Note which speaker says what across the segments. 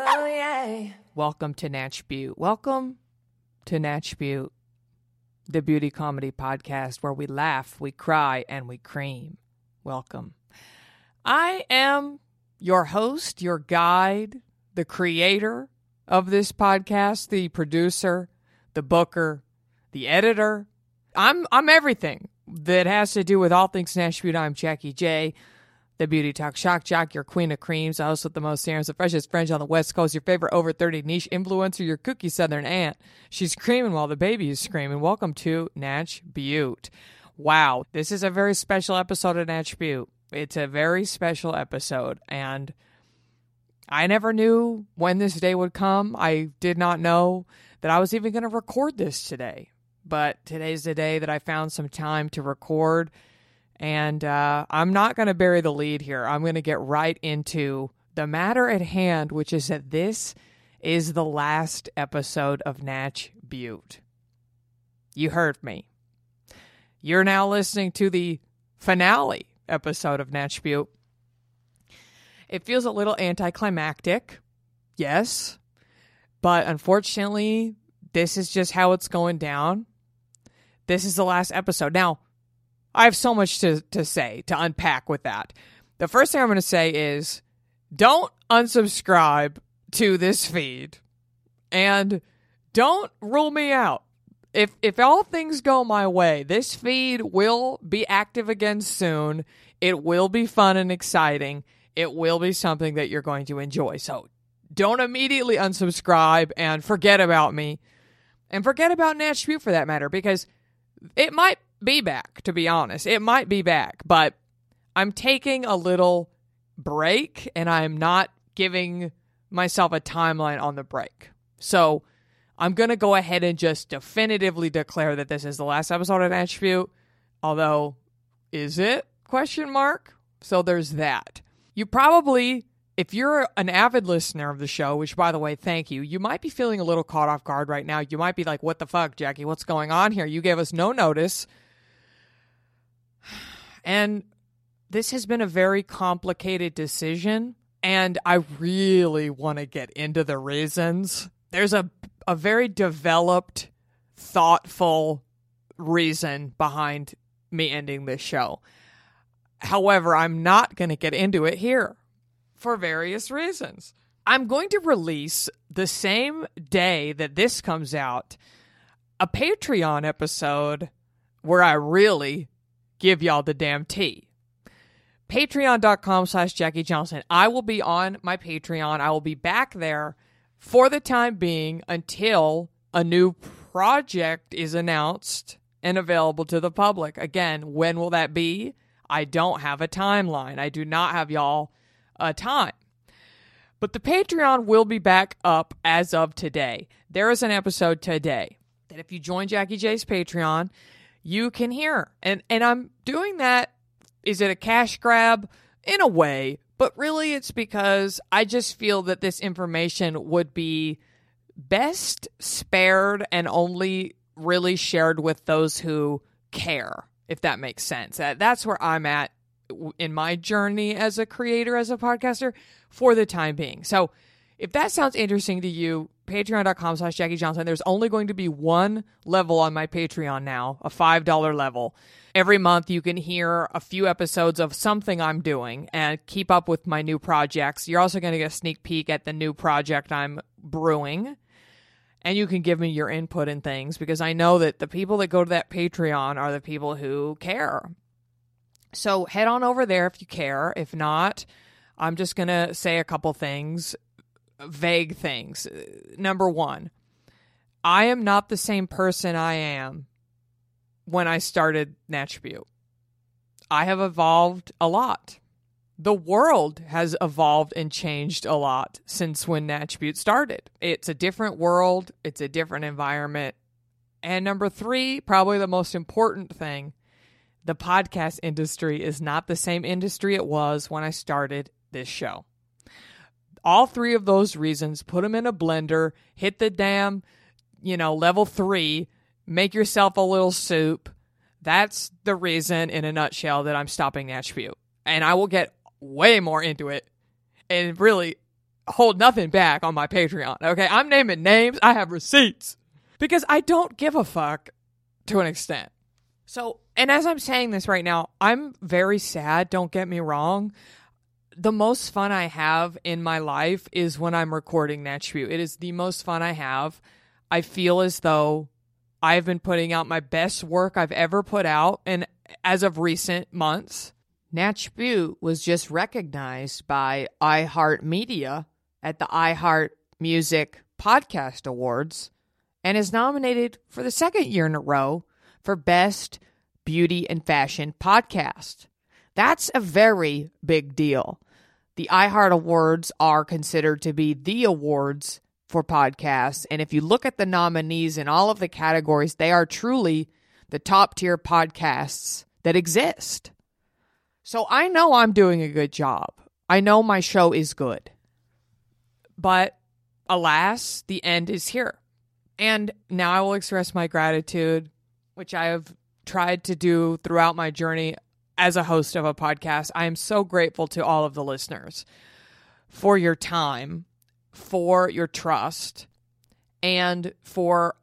Speaker 1: Oh yeah.
Speaker 2: Welcome to Natch Beaut. Welcome to Natch Beaut, the beauty comedy podcast where we laugh, we cry, and we cream. Welcome. I am your host, your guide, the creator of this podcast, the producer, the booker, the editor. I'm I'm everything that has to do with all things Natch Beaut. I'm Jackie J the Beauty Talk Shock Jock, your queen of creams, host with the most serums, the freshest French on the West Coast, your favorite over 30 niche influencer, your cookie southern aunt. She's creaming while the baby is screaming. Welcome to Natch Beaut. Wow, this is a very special episode of Natch Beaut. It's a very special episode, and I never knew when this day would come. I did not know that I was even going to record this today. But today's the day that I found some time to record and uh, I'm not going to bury the lead here. I'm going to get right into the matter at hand, which is that this is the last episode of Natch Beaut. You heard me. You're now listening to the finale episode of Natch Beaut. It feels a little anticlimactic, yes, but unfortunately, this is just how it's going down. This is the last episode. Now, I have so much to, to say, to unpack with that. The first thing I'm going to say is don't unsubscribe to this feed and don't rule me out. If if all things go my way, this feed will be active again soon. It will be fun and exciting. It will be something that you're going to enjoy. So don't immediately unsubscribe and forget about me. And forget about Natch Beaut for that matter, because it might be back, to be honest. It might be back, but I'm taking a little break and I'm not giving myself a timeline on the break. So I'm going to go ahead and just definitively declare that this is the last episode of Natch Beaut. Although, is it? Question mark. So there's that. You probably, if you're an avid listener of the show, which by the way, thank you, you might be feeling a little caught off guard right now. You might be like, what the fuck, Jackie? What's going on here? You gave us no notice. And this has been a very complicated decision. And I really want to get into the reasons. There's a, a very developed, thoughtful reason behind me ending this show. However, I'm not going to get into it here for various reasons. I'm going to release the same day that this comes out a Patreon episode where I really give y'all the damn tea. Patreon.com slash Jackie Johnson. I will be on my Patreon. I will be back there for the time being until a new project is announced and available to the public. Again, when will that be? I don't have a timeline. I do not have y'all a time. But the Patreon will be back up as of today. There is an episode today that if you join Jackie J's Patreon, you can hear. And and I'm doing that is it a cash grab in a way, but really it's because I just feel that this information would be best spared and only really shared with those who care, if that makes sense. That's where I'm at in my journey as a creator, as a podcaster, for the time being. So if that sounds interesting to you, patreon.com slash Jackie Johnson. There's only going to be one level on my Patreon now, a $5 level. Every month you can hear a few episodes of something I'm doing and keep up with my new projects. You're also going to get a sneak peek at the new project I'm brewing. And you can give me your input and things because I know that the people that go to that Patreon are the people who care. So head on over there if you care. If not, I'm just going to say a couple things, vague things. Number one, I am not the same person I am when I started Natch Beaut. I have evolved a lot. The world has evolved and changed a lot since when Natch Beaut started. It's a different world, it's a different environment. And number three, probably the most important thing, the podcast industry is not the same industry it was when I started this show. All three of those reasons, put them in a blender, hit the damn, you know, level three, make yourself a little soup. That's the reason, in a nutshell, that I'm stopping Natch Beaut. And I will get way more into it and really hold nothing back on my Patreon. Okay, I'm naming names, I have receipts because I don't give a fuck to an extent. So, and as I'm saying this right now, I'm very sad, don't get me wrong. The most fun I have in my life is when I'm recording Natch Beaut. It is the most fun I have. I feel as though I've been putting out my best work I've ever put out, and as of recent months, Beaut was just recognized by iHeartMedia at the iHeart Music Podcast Awards and is nominated for the second year in a row for Best Beauty and Fashion Podcast. That's a very big deal. The iHeart Awards are considered to be the awards for podcasts. And if you look at the nominees in all of the categories, they are truly the top tier podcasts that exist. So I know I'm doing a good job. I know my show is good. But alas, the end is here. And now I will express my gratitude, which I have tried to do throughout my journey as a host of a podcast. I am so grateful to all of the listeners for your time, for your trust, and for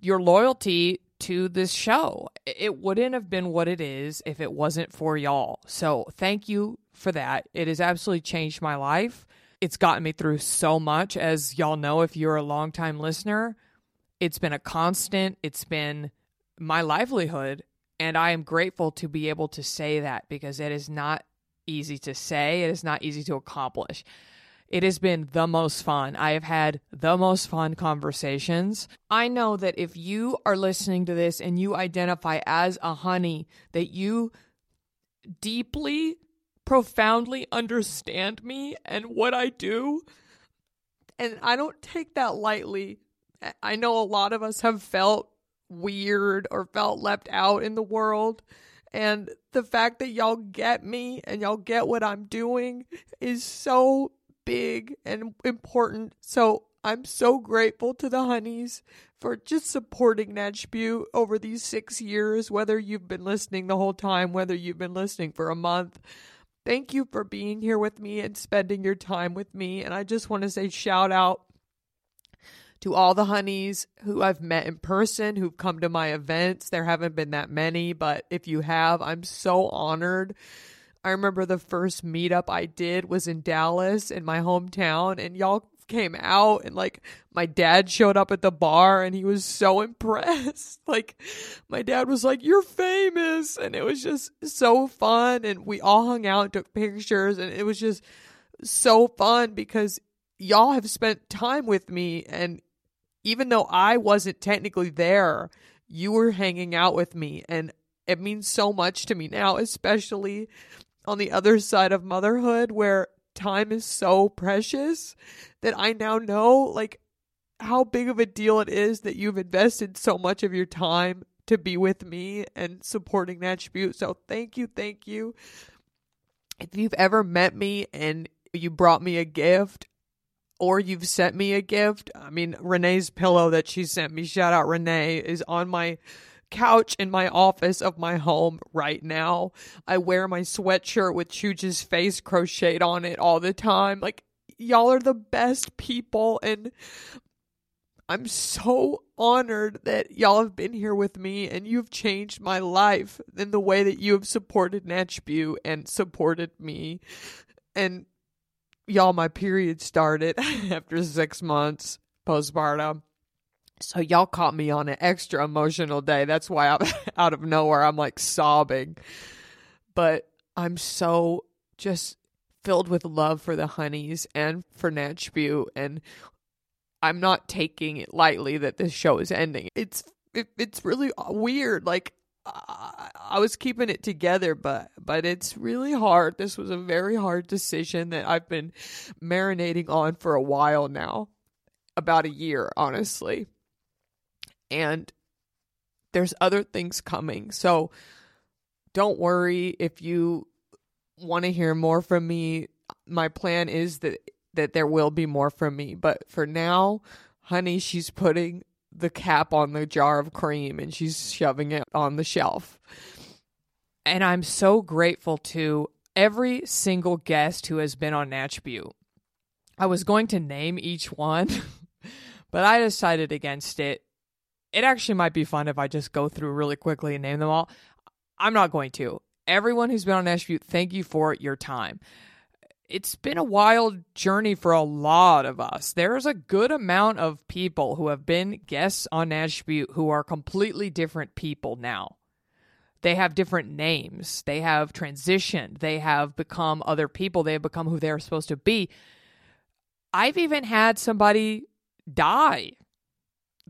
Speaker 2: your loyalty to this show. It wouldn't have been what it is if it wasn't for y'all. So thank you for that. It has absolutely changed my life. It's gotten me through so much. As y'all know, if you're a longtime listener, it's been a constant, it's been my livelihood. And I am grateful to be able to say that because it is not easy to say, it is not easy to accomplish. It has been the most fun. I have had the most fun conversations. I know that if you are listening to this and you identify as a honey, that you deeply, profoundly understand me and what I do. And I don't take that lightly. I know a lot of us have felt weird or felt left out in the world. And the fact that y'all get me and y'all get what I'm doing is so big and important. So I'm so grateful to the honeys for just supporting Natch over these six years, whether you've been listening the whole time, whether you've been listening for a month. Thank you for being here with me and spending your time with me. And I just want to say shout out to all the honeys who I've met in person, who've come to my events. There haven't been that many, but if you have, I'm so honored I remember the first meetup I did was in Dallas in my hometown and y'all came out and like my dad showed up at the bar and he was so impressed. like my dad was like, "You're famous." And it was just so fun and we all hung out, and took pictures and it was just so fun because y'all have spent time with me and even though I wasn't technically there, you were hanging out with me and it means so much to me now, especially on the other side of motherhood where time is so precious that I now know like how big of a deal it is that you've invested so much of your time to be with me and supporting that tribute. So thank you, thank you. If you've ever met me and you brought me a gift or you've sent me a gift, I mean Renee's pillow that she sent me, shout out Renee, is on my couch in my office of my home right now. I wear my sweatshirt with Chooch's face crocheted on it all the time. Like, y'all are the best people, and I'm so honored that y'all have been here with me and you've changed my life in the way that you have supported Natch Beaut and supported me. And y'all, my period started after six months postpartum. So y'all caught me on an extra emotional day. That's why I'm out of nowhere I'm like sobbing. But I'm so just filled with love for the honeys and for Natch Beaut, and I'm not taking it lightly that this show is ending. It's it, it's really weird. Like I, was keeping it together, but but it's really hard. This was a very hard decision that I've been marinating on for a while now, about a year, honestly. And there's other things coming, so don't worry if you want to hear more from me. My plan is that that there will be more from me, but for now, honey, she's putting the cap on the jar of cream and she's shoving it on the shelf. And I'm so grateful to every single guest who has been on Natch Beaut. I was going to name each one, but I decided against it. It actually might be fun if I just go through really quickly and name them all. I'm not going to. Everyone who's been on Natch Beaut, thank you for your time it's been a wild journey for a lot of us. There's a good amount of people who have been guests on Natch Beaut who are completely different people now. They have different names. They have transitioned. They have become other people. They have become who they're supposed to be. I've even had somebody die.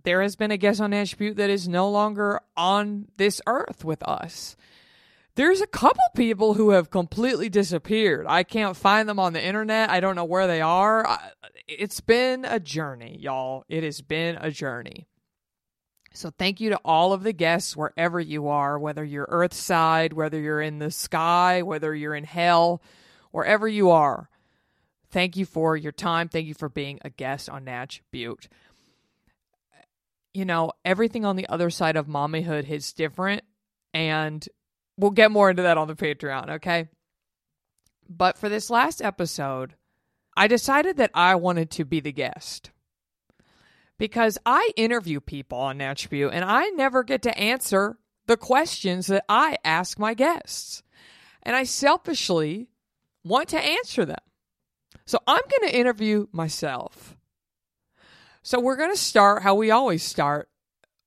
Speaker 2: There has been a guest on Natch Beaut that is no longer on this earth with us there's a couple people who have completely disappeared. I can't find them on the internet. I don't know where they are. It's been a journey, y'all. It has been a journey. So thank you to all of the guests wherever you are, whether you're earthside, whether you're in the sky, whether you're in hell, wherever you are. Thank you for your time. Thank you for being a guest on Natch Beaut. You know, everything on the other side of mommyhood is different and We'll get more into that on the Patreon, okay? But for this last episode, I decided that I wanted to be the guest. Because I interview people on Natch Beaut and I never get to answer the questions that I ask my guests. And I selfishly want to answer them. So I'm going to interview myself. So we're going to start how we always start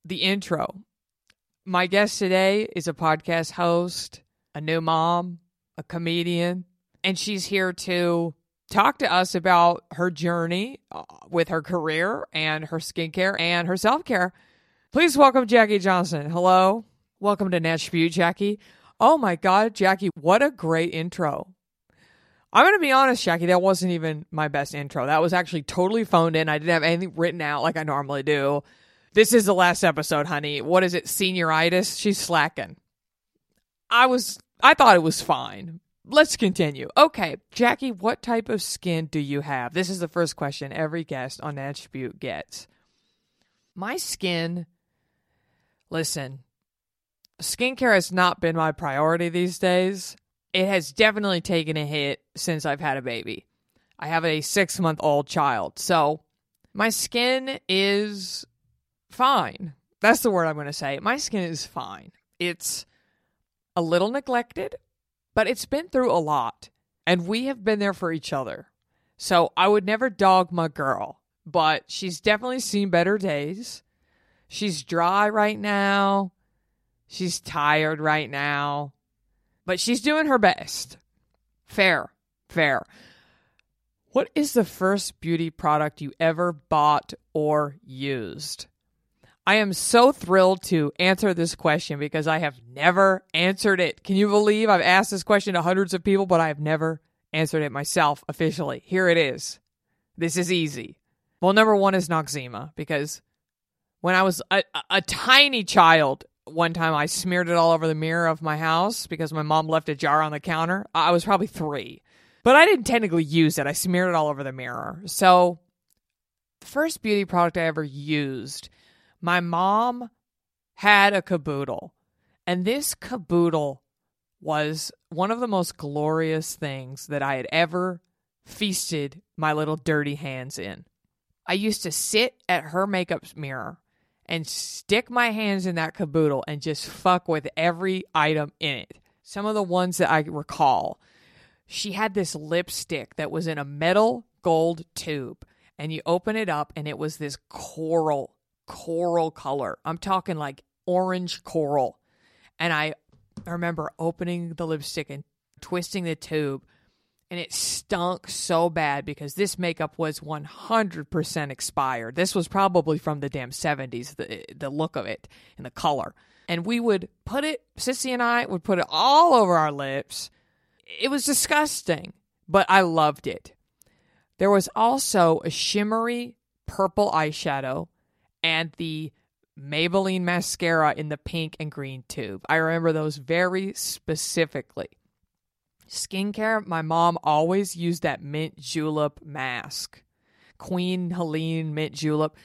Speaker 2: the intro. My guest today is a podcast host, a new mom, a comedian, and she's here to talk to us about her journey uh, with her career and her skincare and her self care. Please welcome Jackie Johnson. Hello. Welcome to Natch Beaut, Jackie. Oh my God, Jackie, what a great intro. I'm going to be honest, Jackie, that wasn't even my best intro. That was actually totally phoned in. I didn't have anything written out like I normally do. This is the last episode, honey. What is it? Senioritis? She's slacking. I was I thought it was fine. Let's continue. Okay, Jackie, what type of skin do you have? This is the first question every guest on Beaut gets. My skin, listen, skincare has not been my priority these days. It has definitely taken a hit since I've had a baby. I have a six month old child. So my skin is fine. That's the word I'm going to say. My skin is fine. It's a little neglected, but it's been through a lot, and we have been there for each other. So I would never dog my girl, but she's definitely seen better days. She's dry right now. She's tired right now, but she's doing her best. Fair, fair. What is the first beauty product you ever bought or used? I am so thrilled to answer this question because I have never answered it. Can you believe I've asked this question to hundreds of people, but I have never answered it myself officially? Here it is. This is easy. Well, number one is Noxzema because when I was a, a, a tiny child, one time I smeared it all over the mirror of my house because my mom left a jar on the counter. I was probably three, but I didn't technically use it. I smeared it all over the mirror. So, the first beauty product I ever used my mom had a caboodle, and this caboodle was one of the most glorious things that I had ever feasted my little dirty hands in. I used to sit at her makeup mirror and stick my hands in that caboodle and just fuck with every item in it. Some of the ones that I recall, she had this lipstick that was in a metal gold tube, and you open it up, and it was this coral coral color. I'm talking like orange coral. And I remember opening the lipstick and twisting the tube and it stunk so bad because this makeup was 100% expired. This was probably from the damn 70s, the, the look of it and the color. And we would put it, Sissy and I would put it all over our lips. It was disgusting, but I loved it. There was also a shimmery purple eyeshadow and the Maybelline mascara in the pink and green tube. I remember those very specifically. Skincare, my mom always used that mint julep mask. Queen Helene mint julep.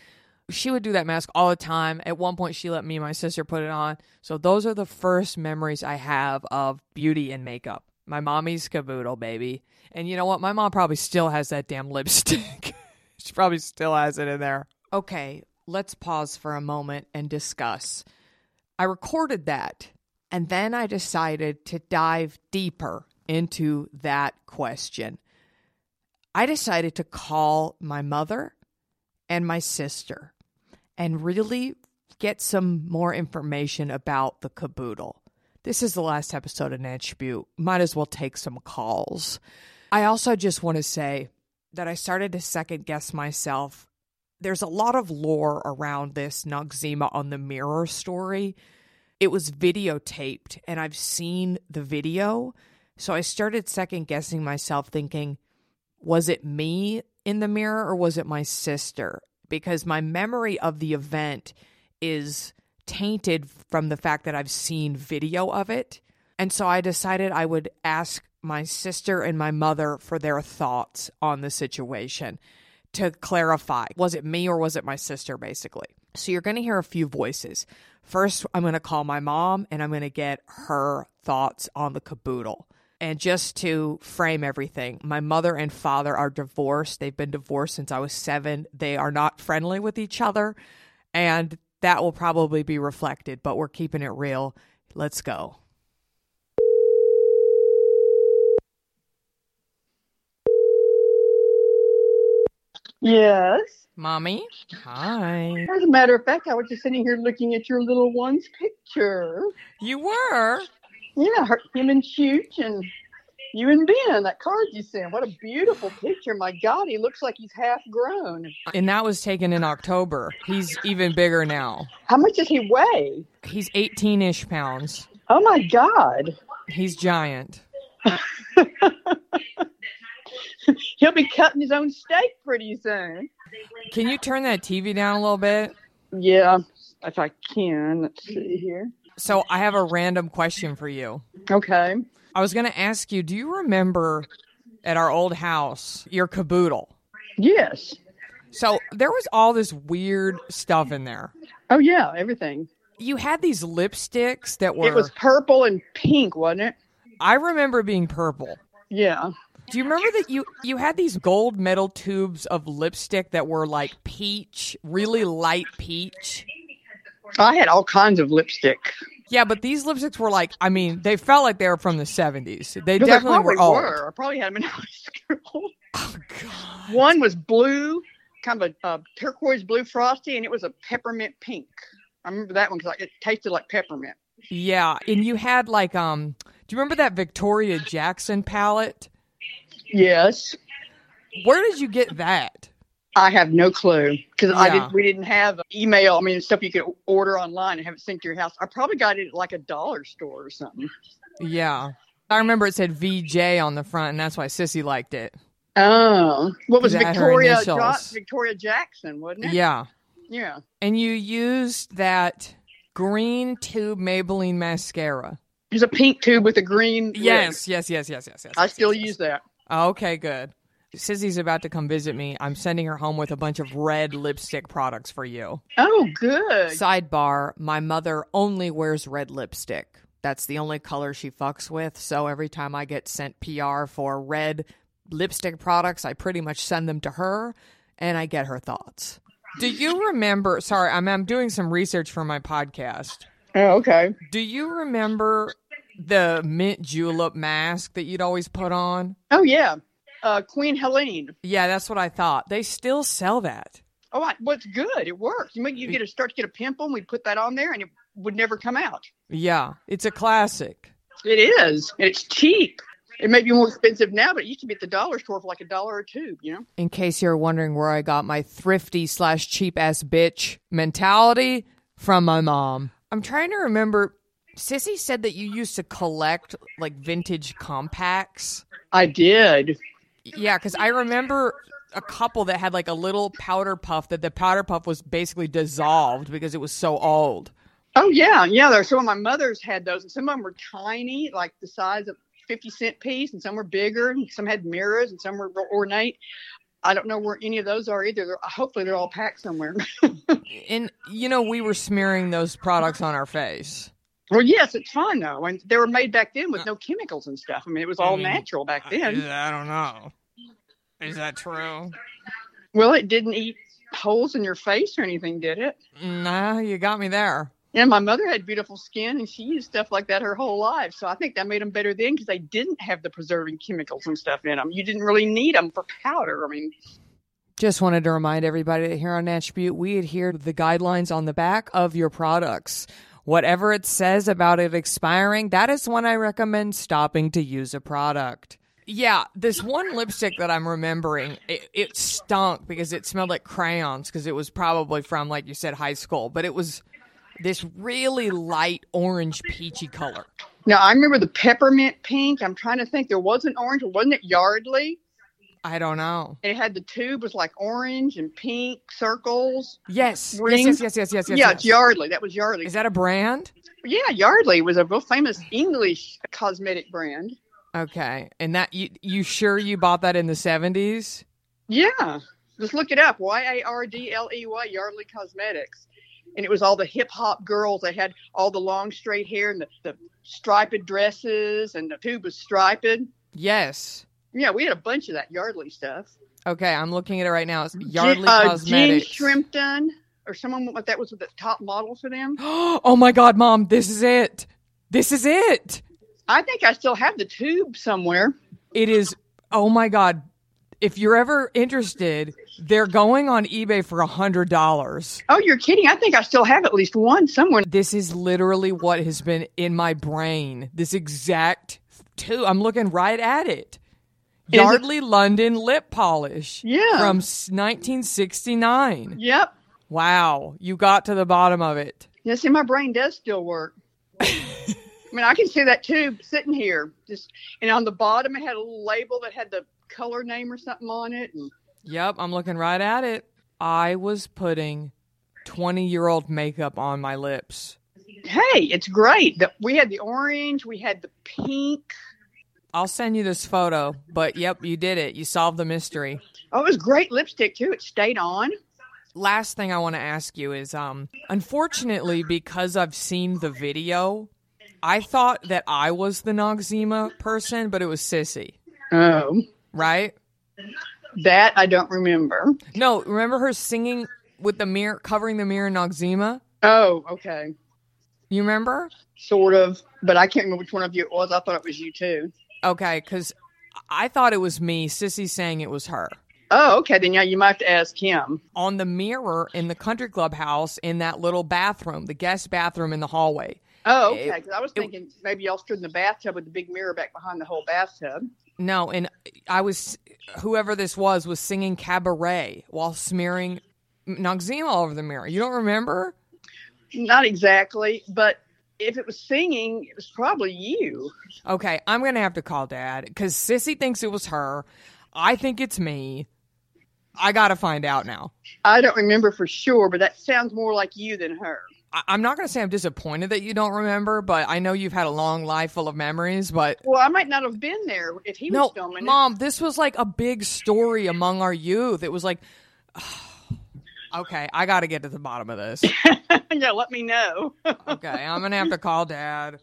Speaker 2: She would do that mask all the time. At one point, she let me and my sister put it on. So, those are the first memories I have of beauty and makeup. My mommy's caboodle, baby. And you know what? My mom probably still has that damn lipstick. she probably still has it in there. Okay, let's pause for a moment and discuss. I recorded that, and then I decided to dive deeper into that question. I decided to call my mother and my sister and really get some more information about the caboodle. This is the last episode of Natch Beaut. Might as well take some calls. I also just want to say that I started to second guess myself. There's a lot of lore around this Noxzema on the Mirror story. It was videotaped, and I've seen the video. So I started second guessing myself, thinking, was it me in the mirror or was it my sister? Because my memory of the event is tainted from the fact that I've seen video of it. And so I decided I would ask my sister and my mother for their thoughts on the situation to clarify was it me or was it my sister, basically. So you're going to hear a few voices. First, I'm going to call my mom and I'm going to get her thoughts on the caboodle. And just to frame everything, my mother and father are divorced. They've been divorced since I was seven. They are not friendly with each other. And that will probably be reflected, but we're keeping it real. Let's go.
Speaker 3: Yes.
Speaker 2: Mommy. Hi.
Speaker 3: As a matter of fact, I was just sitting here looking at your little one's picture.
Speaker 2: You were?
Speaker 3: Yeah, her, him and Chooch and you and Ben, that card you sent. What a beautiful picture. My God, he looks like he's half grown.
Speaker 2: And that was taken in October. He's even bigger now.
Speaker 3: How much does he weigh?
Speaker 2: He's 18 ish pounds.
Speaker 3: Oh my God.
Speaker 2: He's giant.
Speaker 3: He'll be cutting his own steak pretty soon.
Speaker 2: Can you turn that TV down a little bit?
Speaker 3: Yeah, if I can. Let's see here.
Speaker 2: So, I have a random question for you.
Speaker 3: Okay.
Speaker 2: I was going to ask you do you remember at our old house your caboodle?
Speaker 3: Yes.
Speaker 2: So, there was all this weird stuff in there.
Speaker 3: Oh, yeah, everything.
Speaker 2: You had these lipsticks that were.
Speaker 3: It was purple and pink, wasn't it?
Speaker 2: I remember being purple.
Speaker 3: Yeah.
Speaker 2: Do you remember that you you had these gold metal tubes of lipstick that were like peach, really light peach?
Speaker 3: I had all kinds of lipstick.
Speaker 2: Yeah, but these lipsticks were like, I mean, they felt like they were from the 70s. They definitely were old.
Speaker 3: were. I probably had them in high school.
Speaker 2: Oh, God.
Speaker 3: One was blue, kind of a, a turquoise blue frosty, and it was a peppermint pink. I remember that one because it tasted like peppermint.
Speaker 2: Yeah, and you had like, um, do you remember that Victoria Jackson palette?
Speaker 3: Yes,
Speaker 2: Where did you get that?
Speaker 3: I have no clue because I
Speaker 2: Yeah.
Speaker 3: did. We didn't have email. I mean, stuff you could order online and have it sent to your house. I probably got it at like a dollar store or something.
Speaker 2: Yeah. I remember it said VJ on the front, and that's why Sissy liked it.
Speaker 3: Oh, what was
Speaker 2: Is that her
Speaker 3: Victoria? Jo- Victoria Jackson, wasn't it?
Speaker 2: Yeah.
Speaker 3: Yeah.
Speaker 2: And you used that green tube Maybelline mascara.
Speaker 3: There's a pink tube with a green.
Speaker 2: Yes, yes, yes, yes, yes, yes.
Speaker 3: I still use that.
Speaker 2: Oh, okay, good. Sissy's about to come visit me. I'm sending her home with a bunch of red lipstick products for you.
Speaker 3: Oh, good.
Speaker 2: Sidebar My mother only wears red lipstick. That's the only color she fucks with. So every time I get sent PR for red lipstick products, I pretty much send them to her and I get her thoughts. Do you remember? Sorry, I'm, I'm doing some research for my podcast.
Speaker 3: Oh, okay.
Speaker 2: Do you remember the mint julep mask that you'd always put on?
Speaker 3: Oh, yeah. Uh, Queen Helene.
Speaker 2: Yeah, that's what I thought. They still sell that.
Speaker 3: Oh, I, well, it's good. It works. You you get a start to get a pimple, and we put that on there, and it would never come out.
Speaker 2: Yeah, it's a classic.
Speaker 3: It is. And it's cheap. It may be more expensive now, but it used to be at the dollar store for like a dollar a tube. You know.
Speaker 2: In case you're wondering where I got my thrifty slash cheap ass bitch mentality from my mom. I'm trying to remember. Sissy said that you used to collect like vintage compacts.
Speaker 3: I did.
Speaker 2: Yeah, because I remember a couple that had like a little powder puff that the powder puff was basically dissolved because it was so old.
Speaker 3: Oh yeah, yeah. There's some of my mother's had those, and some of them were tiny, like the size of fifty cent piece, and some were bigger, and some had mirrors, and some were ornate. I don't know where any of those are either. They're, hopefully, they're all packed somewhere.
Speaker 2: And you know, we were smearing those products on our face.
Speaker 3: Well, yes, it's fine though, and they were made back then with no chemicals and stuff. I mean, it was all
Speaker 2: I mean,
Speaker 3: natural back then.
Speaker 2: I don't know. Is that true?
Speaker 3: Well, it didn't eat holes in your face or anything, did it?
Speaker 2: Nah, you got me there.
Speaker 3: Yeah, my mother had beautiful skin, and she used stuff like that her whole life. So I think that made them better then because they didn't have the preserving chemicals and stuff in them. You didn't really need them for powder. I mean,
Speaker 2: Just wanted to remind everybody that here on Natch Beaut, we adhere to the guidelines on the back of your products. Whatever it says about it expiring, that is when I recommend stopping to use a product. Yeah, this one lipstick that I'm remembering, it, it stunk because it smelled like crayons because it was probably from, like you said, high school, but it was this really light orange peachy color.
Speaker 3: now I remember the peppermint pink. I'm trying to think. There was an orange, wasn't it Yardley?
Speaker 2: I don't know.
Speaker 3: It had the tube was like orange and pink circles.
Speaker 2: Yes, yes,
Speaker 3: Rings?
Speaker 2: yes, yes, yes, yes, yes.
Speaker 3: yeah,
Speaker 2: yes.
Speaker 3: it's Yardley. That was Yardley.
Speaker 2: Is that a brand?
Speaker 3: yeah, Yardley was a real famous English cosmetic brand.
Speaker 2: Okay, and that you you sure you bought that in the seventies?
Speaker 3: Yeah, just look it up. Y A R D L E Y Yardley Cosmetics, and it was all the hip hop girls. They had all the long straight hair and the, the striped dresses, and the tube was striped.
Speaker 2: Yes.
Speaker 3: Yeah, we had a bunch of that Yardley stuff.
Speaker 2: Okay, I'm looking at it right now. It's Yardley
Speaker 3: Jean, uh, Jean
Speaker 2: Cosmetics.
Speaker 3: Shrimpton or someone like that was the top model for them.
Speaker 2: oh my God, Mom! This is it. This is it.
Speaker 3: I think I still have the tube somewhere.
Speaker 2: It is. Oh my God! If you're ever interested, they're going on eBay for a hundred dollars.
Speaker 3: Oh, you're kidding! I think I still have at least one somewhere.
Speaker 2: This is literally what has been in my brain. This exact two. I'm looking right at it.
Speaker 3: Is it-
Speaker 2: London lip polish.
Speaker 3: Yeah.
Speaker 2: From 1969.
Speaker 3: Yep.
Speaker 2: Wow. You got to the bottom of it.
Speaker 3: Yeah, see, my brain does still work. I mean, I can see that tube sitting here, just and on the bottom it had a little label that had the color name or something on it. And
Speaker 2: Yep. I'm looking right at it. I was putting 20 year old makeup on my lips.
Speaker 3: hey, it's great. The, we had the orange, we had the pink.
Speaker 2: I'll send you this photo, but yep, you did it. You solved the mystery.
Speaker 3: Oh, it was great lipstick too. It stayed on.
Speaker 2: last thing I want to ask you is um unfortunately because I've seen the video, I thought that I was the Noxzema person, but it was Sissy,
Speaker 3: Oh,
Speaker 2: right?
Speaker 3: that I don't remember.
Speaker 2: No, remember her singing with the mirror covering the mirror Noxzema?
Speaker 3: Oh, okay,
Speaker 2: You remember?
Speaker 3: sort of, but I can't remember which one of you it was. I thought it was you too.
Speaker 2: Okay, cuz I thought it was me. Sissy saying it was her.
Speaker 3: Oh, okay. Then yeah, you might have to ask him.
Speaker 2: On the mirror in the country club house in that little bathroom, the guest bathroom in the hallway.
Speaker 3: Oh,
Speaker 2: okay.
Speaker 3: okay. 'cause I was
Speaker 2: it-
Speaker 3: thinking maybe y'all stood in the bathtub with the big mirror back behind the whole bathtub.
Speaker 2: No, and I was whoever this was was singing cabaret while smearing Noxzema all over the mirror. You don't remember?
Speaker 3: Not exactly, but if it was singing, it was probably you.
Speaker 2: Okay, I'm gonna have to call Dad because Sissy thinks it was her. I think it's me. I gotta find out now.
Speaker 3: I don't remember for sure, but that sounds more like you than her.
Speaker 2: I- I'm not gonna say I'm disappointed that you don't remember, but I know you've had a long life full of memories. But
Speaker 3: Well, I might not have been there if he
Speaker 2: no,
Speaker 3: was filming
Speaker 2: Mom, this was like a big story among our youth. It was like, okay, I gotta get to the bottom of this.
Speaker 3: yeah, let me know.
Speaker 2: Okay, I'm gonna have to call Dad.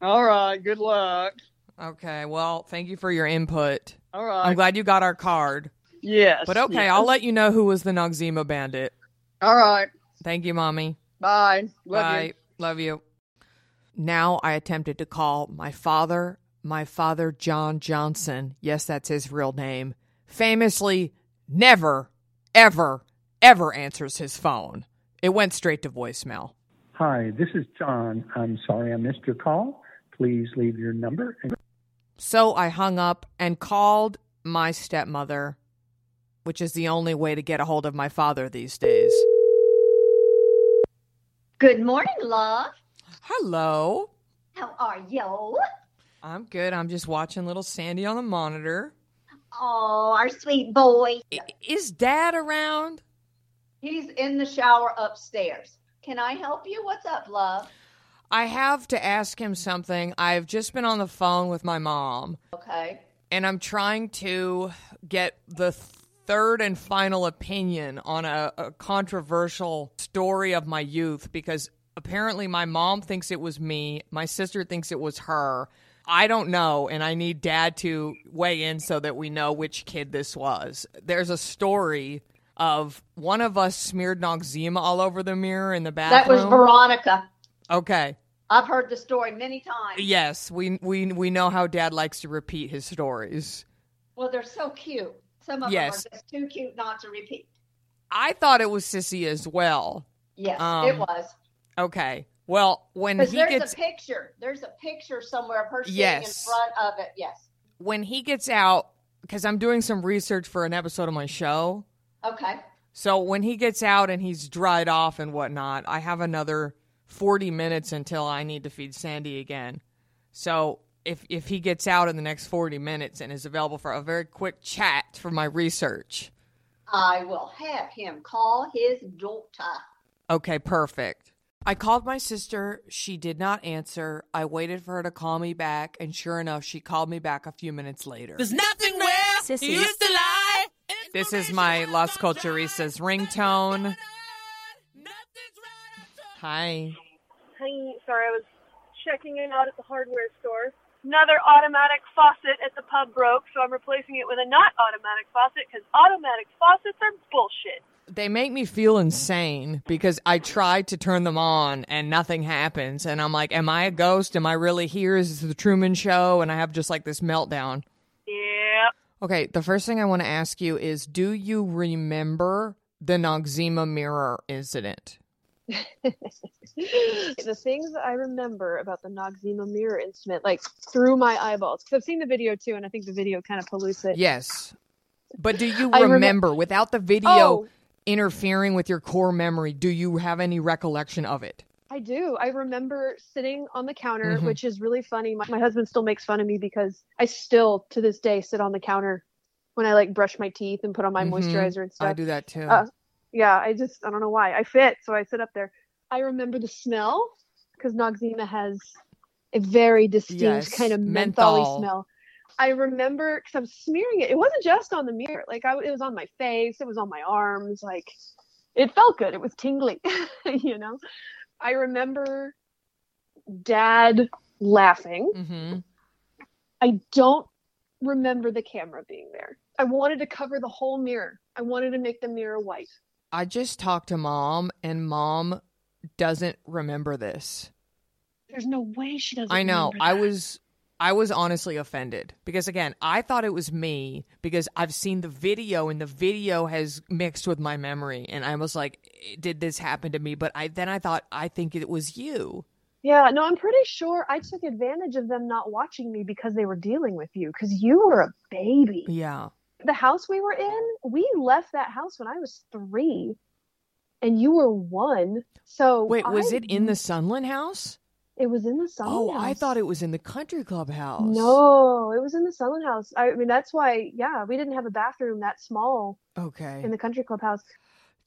Speaker 3: All right. Good luck.
Speaker 2: Okay, well, thank you for your input.
Speaker 3: All right.
Speaker 2: I'm glad you got our card.
Speaker 3: yes.
Speaker 2: But okay,
Speaker 3: yes.
Speaker 2: I'll let you know who was the Noxzema bandit.
Speaker 3: All right.
Speaker 2: Thank you, Mommy.
Speaker 3: Bye. Love
Speaker 2: Bye.
Speaker 3: you.
Speaker 2: Love you. Now I attempted to call my father, my father, John Johnson. Yes, that's his real name. Famously, never, ever, ever answers his phone. It went straight to voicemail.
Speaker 4: Hi, this is John. I'm sorry I missed your call. Please leave your number. And-
Speaker 2: So I hung up and called my stepmother, which is the only way to get a hold of my father these days.
Speaker 4: Good morning, love.
Speaker 2: Hello.
Speaker 4: How are you?
Speaker 2: I'm good. I'm just watching little Sandy on the monitor.
Speaker 4: Oh, our sweet boy.
Speaker 2: I- is dad around?
Speaker 4: He's in the shower upstairs. Can I help you? What's up, love?
Speaker 2: I have to ask him something. I've just been on the phone with my mom,
Speaker 4: Okay.
Speaker 2: and I'm trying to get the third and final opinion on a, a controversial story of my youth because apparently my mom thinks it was me, my sister thinks it was her. I don't know, and I need dad to weigh in so that we know which kid this was. There's a story of one of us smeared Noxzema all over the mirror in the bathroom.
Speaker 4: That was Veronica.
Speaker 2: okay.
Speaker 4: I've heard the story many times.
Speaker 2: Yes, we we we know how Dad likes to repeat his stories.
Speaker 4: Well, they're so cute. Some of
Speaker 2: Yes.
Speaker 4: them are just too cute not to repeat.
Speaker 2: I thought it was Sissy as well.
Speaker 4: Yes,
Speaker 2: Um,
Speaker 4: it was.
Speaker 2: Okay. Well, when he
Speaker 4: there's
Speaker 2: gets
Speaker 4: a picture. There's a picture somewhere of her sitting
Speaker 2: Yes.
Speaker 4: in front of it. Yes.
Speaker 2: when he gets out cuz I'm doing some research for an episode of my show.
Speaker 4: Okay.
Speaker 2: So when he gets out and he's dried off and whatnot, I have another 40 minutes until I need to feed Sandy again. So if if he gets out in the next 40 minutes and is available for a very quick chat for my research.
Speaker 4: I will have him call his daughter.
Speaker 2: Okay, perfect. I called my sister. She did not answer. I waited for her to call me back, and sure enough, she called me back a few minutes later.
Speaker 5: There's nothing where
Speaker 6: Sissy.
Speaker 5: you used to lie.
Speaker 2: This is my Las Culturistas ringtone. Hi.
Speaker 7: Hi, sorry, I was checking it out at the hardware store. Another automatic faucet at the pub broke, so I'm replacing it with a not automatic faucet because automatic faucets are bullshit.
Speaker 2: They make me feel insane because I try to turn them on and nothing happens. And I'm like, am I a ghost? Am I really here? Is this the Truman Show? And I have just like this meltdown.
Speaker 7: Yeah.
Speaker 2: Okay, the first thing I want to ask you is do you remember the Noxzema mirror incident?
Speaker 7: the things that I remember about the Noxzema mirror incident, like through my eyeballs, because I've seen the video too, and I think the video kind of pollutes it.
Speaker 2: Yes. But do you remember without the video
Speaker 7: Oh.
Speaker 2: interfering with your core memory, do you have any recollection of it?
Speaker 7: I do. I remember sitting on the counter,
Speaker 2: Mhm.
Speaker 7: which is really funny. My, my husband still makes fun of me because I still, to this day, sit on the counter when I like brush my teeth and put on my
Speaker 2: Mhm.
Speaker 7: moisturizer and stuff.
Speaker 2: I do that too.
Speaker 7: Uh, yeah, I just I don't know why I fit, so I sit up there. I remember the smell because Noxzema has a very distinct
Speaker 2: Yes,
Speaker 7: kind of
Speaker 2: menthol.
Speaker 7: mentholy smell. I remember because I'm smearing it. It wasn't just on the mirror; like I, it was on my face, it was on my arms. Like it felt good. It was tingling, you know. I remember Dad laughing.
Speaker 2: hmm
Speaker 7: I don't remember the camera being there. I wanted to cover the whole mirror. I wanted to make the mirror white.
Speaker 2: I just talked to mom, and mom doesn't remember this.
Speaker 7: There's no way she doesn't.
Speaker 2: I know. I was I was honestly offended because again, I thought it was me because I've seen the video and the video has mixed with my memory and I was like, did this happen to me? But I then I thought I think it was you.
Speaker 7: Yeah, no, I'm pretty sure I took advantage of them not watching me because they were dealing with you because you were a baby.
Speaker 2: Yeah.
Speaker 7: The house we were in, we left that house when I was three, and you were one. So
Speaker 2: Wait, was
Speaker 7: I-
Speaker 2: it in the Sunland house?
Speaker 7: It was in the Sunland
Speaker 2: Oh,
Speaker 7: house.
Speaker 2: I thought it was in the country club house.
Speaker 7: No, it was in the Sunland house. I mean, that's why. Yeah, we didn't have a bathroom that small
Speaker 2: Okay.
Speaker 7: in the country club house.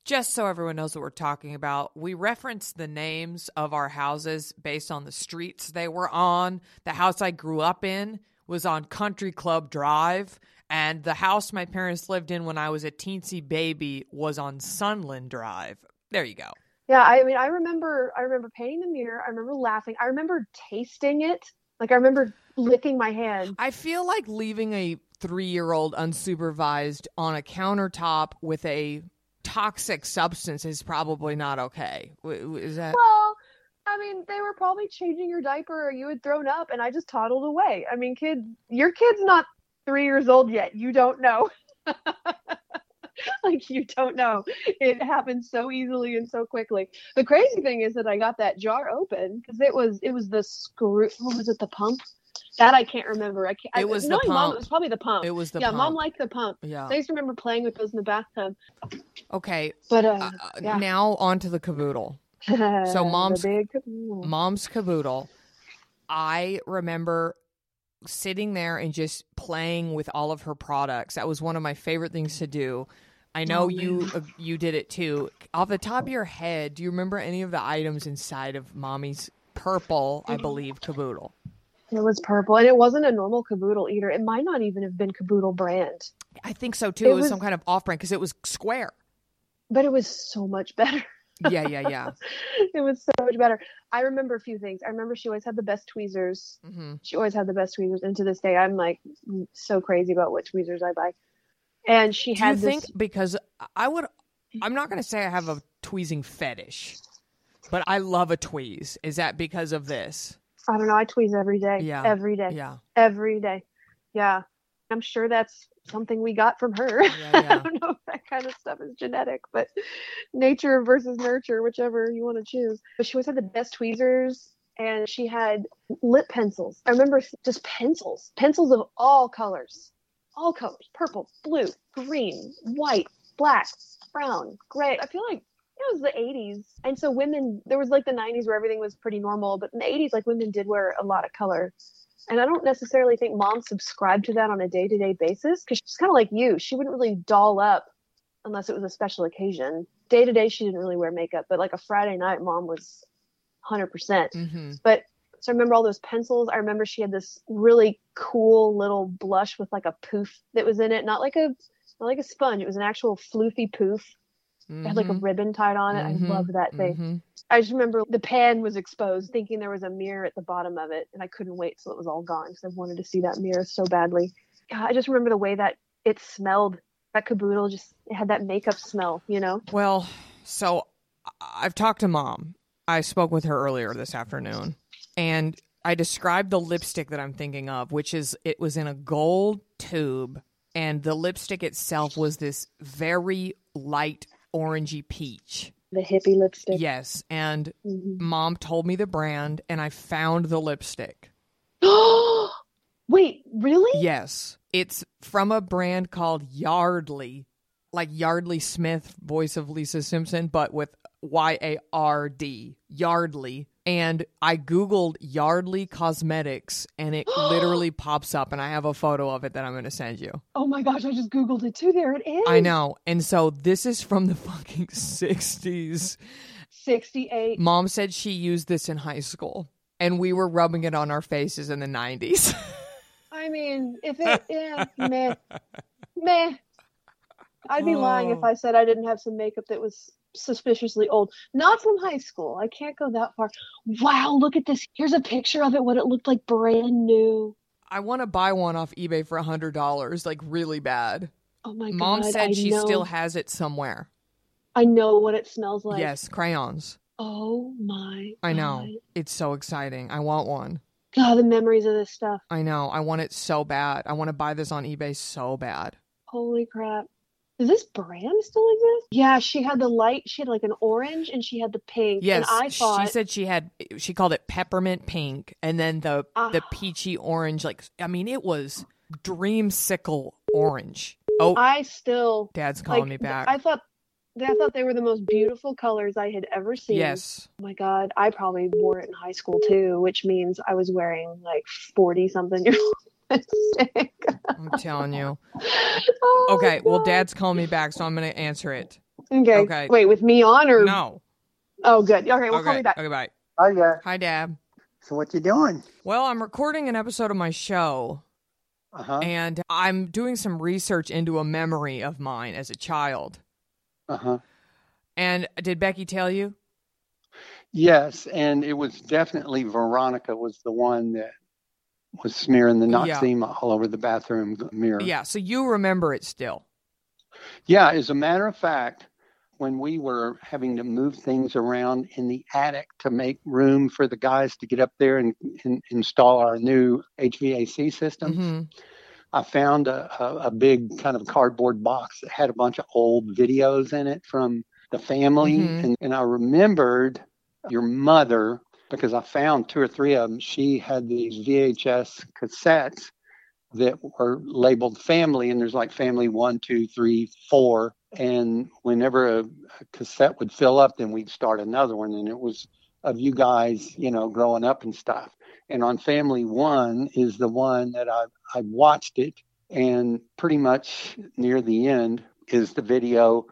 Speaker 2: Just so everyone knows what we're talking about, we reference the names of our houses based on the streets they were on. The house I grew up in was on Country Club Drive, and the house my parents lived in when I was a teensy baby was on Sunland Drive. There you go.
Speaker 7: Yeah, I mean, I remember, I remember painting the mirror. I remember laughing. I remember tasting it. Like I remember licking my hand.
Speaker 2: I feel like leaving a three year old unsupervised on a countertop with a toxic substance is probably not okay. Is that?
Speaker 7: Well, I mean, they were probably changing your diaper or you had thrown up and I just toddled away. I mean, kid, your kid's not three years old yet. You don't know. like, you don't know. It happened so easily and so quickly. The crazy thing is that I got that jar open because it was, it was the screw, what was it, the pump? That I can't remember. I can't. I,
Speaker 2: It was the
Speaker 7: knowing mom,
Speaker 2: pump.
Speaker 7: it was probably the pump.
Speaker 2: It was the
Speaker 7: yeah,
Speaker 2: pump.
Speaker 7: mom liked the pump.
Speaker 2: yeah.
Speaker 7: I used to remember playing with those in the bathtub.
Speaker 2: Okay.
Speaker 7: But uh,
Speaker 2: Uh,
Speaker 7: yeah.
Speaker 2: Now on to the caboodle. So mom's-
Speaker 7: caboodle.
Speaker 2: Mom's caboodle. I remember sitting there and just playing with all of her products. That was one of my favorite things to do. I know
Speaker 7: Oh,
Speaker 2: you uh, you did it too. Off the top of your head, do you remember any of the items inside of Mommy's purple, I believe, caboodle?
Speaker 7: It was purple, and it wasn't a normal caboodle either. It might not even have been caboodle brand,
Speaker 2: I think so too. It,
Speaker 7: It
Speaker 2: was,
Speaker 7: was-
Speaker 2: some kind of off brand because it was square.
Speaker 7: but it was so much better.
Speaker 2: Yeah, yeah, yeah.
Speaker 7: it was so much better. I remember a few things. I remember she always had the best tweezers.
Speaker 2: hmm
Speaker 7: She always had the best tweezers, and to this day, I'm like so crazy about what tweezers I buy. And she
Speaker 2: Do you
Speaker 7: had
Speaker 2: think because I would I'm not going to say I have a tweezing fetish, but I love a tweeze. Is that because of this?
Speaker 7: I don't know. I tweeze every day.
Speaker 2: Yeah.
Speaker 7: Every day.
Speaker 2: Yeah.
Speaker 7: Every day. Yeah. I'm sure that's something we got from her.
Speaker 2: Yeah, yeah.
Speaker 7: I don't know if that kind of stuff is genetic, but nature versus nurture, whichever you want to choose. But she always had the best tweezers and she had lip pencils. I remember just pencils, pencils of all colors, all colors purple, blue, green, white, black, brown, gray. I feel like it was the 80s. And so women, there was like the 90s where everything was pretty normal, but in the 80s, like women did wear a lot of color. And I don't necessarily think mom subscribed to that on a day to day basis because she's kind of like you. She wouldn't really doll up unless it was a special occasion. Day to day, she didn't really wear makeup, but like a Friday night, mom was 100%.
Speaker 2: hmm
Speaker 7: But so I remember all those pencils. I remember she had this really cool little blush with like a poof that was in it, not like a not like a sponge. It was an actual floofy poof. It had like a ribbon tied on it.
Speaker 2: Mhm.
Speaker 7: I loved that thing.
Speaker 2: Mhm.
Speaker 7: I just remember the pan was exposed, thinking there was a mirror at the bottom of it, and I couldn't wait till it was all gone because I wanted to see that mirror so badly. God, I just remember the way that it smelled. That caboodle just it had that makeup smell, you know.
Speaker 2: Well, so I've talked to mom. I spoke with her earlier this afternoon, and I described the lipstick that I'm thinking of, which is it was in a gold tube, and the lipstick itself was this very light orangey peach.
Speaker 7: The hippie lipstick.
Speaker 2: Yes, and
Speaker 7: Mhm.
Speaker 2: mom told me the brand, and I found the lipstick.
Speaker 7: Wait, really?
Speaker 2: Yes, it's from a brand called Yardley, like Yeardley Smith, voice of Lisa Simpson, but with Y A R D, Yardley. And I Googled Yardley Cosmetics and it literally pops up, and I have a photo of it that I'm going to send you.
Speaker 7: Oh my gosh, I just googled it too. There it is.
Speaker 2: I know. And so this is from the fucking 60s.
Speaker 7: Sixty-eight.
Speaker 2: Mom said she used this in high school, and we were rubbing it on our faces in the 90s.
Speaker 7: I mean, if it, yeah, meh, meh. I'd be lying if
Speaker 2: Oh.
Speaker 7: I said I didn't have some makeup that was suspiciously old. Not from high school. I can't go that far. Wow, look at this. Here's a picture of it, what it looked like brand new.
Speaker 2: I want to buy one off eBay for a $100, like really bad.
Speaker 7: Oh my god.
Speaker 2: Mom
Speaker 7: god.
Speaker 2: said
Speaker 7: I
Speaker 2: she
Speaker 7: know,
Speaker 2: still has it somewhere.
Speaker 7: I know what it smells like.
Speaker 2: yes, crayons.
Speaker 7: Oh my
Speaker 2: I know.
Speaker 7: God.
Speaker 2: It's so exciting. I want one.
Speaker 7: God, the memories of this stuff.
Speaker 2: I know. I want it so bad. I want to buy this on eBay so bad.
Speaker 7: Holy crap. Does this brand still exist? Yeah, she had the light, she had like an orange and she had the pink.
Speaker 2: Yes,
Speaker 7: And I thought
Speaker 2: she said she had. She called it peppermint pink, and then the the
Speaker 7: Ah.
Speaker 2: peachy orange. Like I mean, it was dreamsicle orange. Oh,
Speaker 7: I still
Speaker 2: Dad's calling
Speaker 7: like,
Speaker 2: me back.
Speaker 7: I thought I thought they were the most beautiful colors I had ever seen.
Speaker 2: yes,
Speaker 7: Oh my god, I probably wore it in high school too, which means I was wearing like forty something year old.
Speaker 2: I'm telling you.
Speaker 7: Oh,
Speaker 2: Okay, well, Dad's calling me back, so I'm gonna answer it.
Speaker 7: Okay.
Speaker 2: okay.
Speaker 7: Wait, with me on or
Speaker 2: No.
Speaker 7: Oh, good. Okay, well, call
Speaker 2: Okay.
Speaker 7: me back.
Speaker 2: Okay. Bye.
Speaker 8: Oh yeah.
Speaker 2: Hi, Dad.
Speaker 8: So what you doing?
Speaker 2: Well, I'm recording an episode of my show,
Speaker 8: Uh huh.
Speaker 2: and I'm doing some research into a memory of mine as a child.
Speaker 8: Uh huh.
Speaker 2: And did Becky tell you?
Speaker 8: Yes, and it was definitely Veronica was the one that was smearing the
Speaker 2: Yeah.
Speaker 8: All over the bathroom mirror.
Speaker 2: Yeah. So you remember it still?
Speaker 8: Yeah, as a matter of fact, when we were having to move things around in the attic to make room for the guys to get up there and, and install our new HVAC system,
Speaker 2: hmm
Speaker 8: I found a, a, a big kind of cardboard box that had a bunch of old videos in it from the family.
Speaker 2: Mhm.
Speaker 8: And, and I remembered your mother because I found two or three of them. She had these VHS cassettes that were labeled family, and there's like family one, two, three, four. And whenever a, a cassette would fill up, then we'd start another one, and it was of you guys, you know, growing up and stuff. And on Family One is the one that I I watched it, and pretty much near the end is the video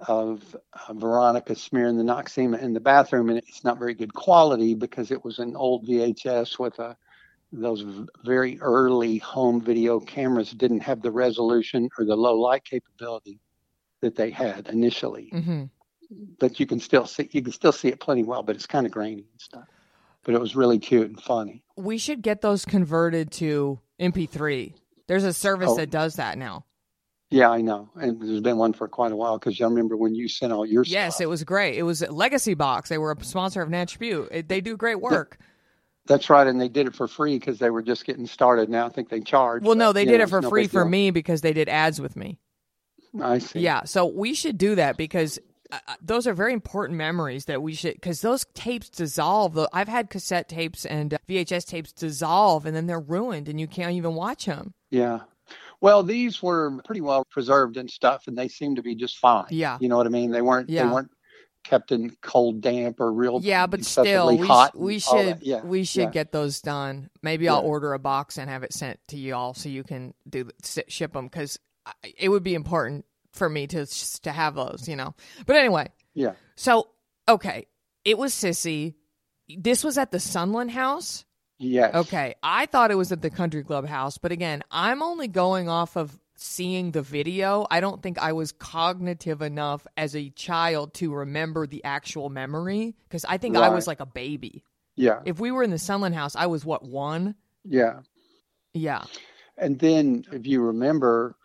Speaker 8: of uh, Veronica smearing the Noxzema in the bathroom, and it's not very good quality because it was an old VHS with a those v- very early home video cameras didn't have the resolution or the low light capability that they had initially.
Speaker 2: hmm
Speaker 8: But you can still see you can still see it plenty well, but it's kind of grainy and stuff. But it was really cute and funny.
Speaker 2: We should get those converted to MP3. There's a service
Speaker 8: Oh.
Speaker 2: that does that now.
Speaker 8: Yeah, I know, and there's been one for quite a while because I remember when you sent all your
Speaker 2: Yes,
Speaker 8: stuff.
Speaker 2: it was great. It was Legacy Box. They were a sponsor of Natch Beaut. It, they do great work.
Speaker 8: That's right, and they did it for free because they were just getting started. Now I think they charge.
Speaker 2: Well, no, they did
Speaker 8: know,
Speaker 2: it for
Speaker 8: no
Speaker 2: free for
Speaker 8: deal.
Speaker 2: me because they did ads with me.
Speaker 8: I see.
Speaker 2: Yeah, so we should do that because uh, uh, those are very important memories that we should because those tapes dissolve. I've had cassette tapes and uh, VHS tapes dissolve and then they're ruined and you can't even watch them.
Speaker 8: Yeah. Well, these were pretty well preserved and stuff, and they seem to be just fine.
Speaker 2: Yeah.
Speaker 8: You know what I mean? They weren't.
Speaker 2: Yeah.
Speaker 8: They weren't kept in cold, damp, or real.
Speaker 2: Yeah, but still, we,
Speaker 8: hot.
Speaker 2: sh- we should.
Speaker 8: Yeah.
Speaker 2: we should
Speaker 8: yeah.
Speaker 2: get those done. Maybe I'll order a box and have it sent to you all so you can do ship them because it would be important for me to to have those. You know. But anyway,
Speaker 8: Yeah.
Speaker 2: so okay, it was Sissy. This was at the Sunland House.
Speaker 8: Yes.
Speaker 2: Okay, I thought it was at the Country Club House, but again, I'm only going off of seeing the video. I don't think I was cognitive enough as a child to remember the actual memory because I think I was like a baby.
Speaker 8: Yeah.
Speaker 2: If we were in the Sunland House, I was what one?
Speaker 8: Yeah.
Speaker 2: Yeah.
Speaker 8: And then, if you remember,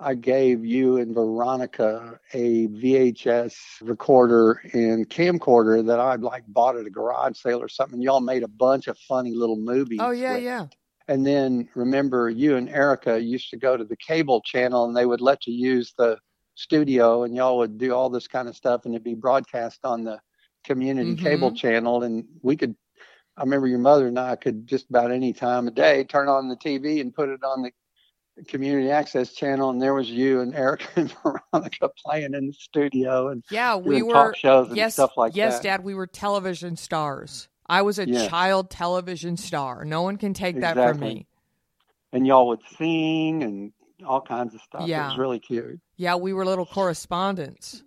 Speaker 8: I gave you and Veronica a VHS recorder and camcorder that I'd like bought at a garage sale or something. Y'all made a bunch of funny little movies.
Speaker 2: Oh yeah,
Speaker 8: with-
Speaker 2: yeah.
Speaker 8: And then remember, you and Erica used to go to the cable channel and they would let you use the studio and y'all would do all this kind of stuff and it'd be broadcast on the community
Speaker 2: Mhm.
Speaker 8: cable channel. And we could, I remember your mother and I could just about any time of day turn on the TV and put it on the community access channel. And there was you and Erica and Veronica playing in the studio and
Speaker 2: Yeah, we
Speaker 8: doing
Speaker 2: were
Speaker 8: talk shows and
Speaker 2: yes,
Speaker 8: stuff like
Speaker 2: yes,
Speaker 8: that.
Speaker 2: Yes, Dad, we were television stars. I was a
Speaker 8: Yes.
Speaker 2: child television star. No one can take that from me.
Speaker 8: And y'all would sing and all kinds of stuff.
Speaker 2: Yeah.
Speaker 8: It was really cute.
Speaker 2: Yeah, we were little correspondents.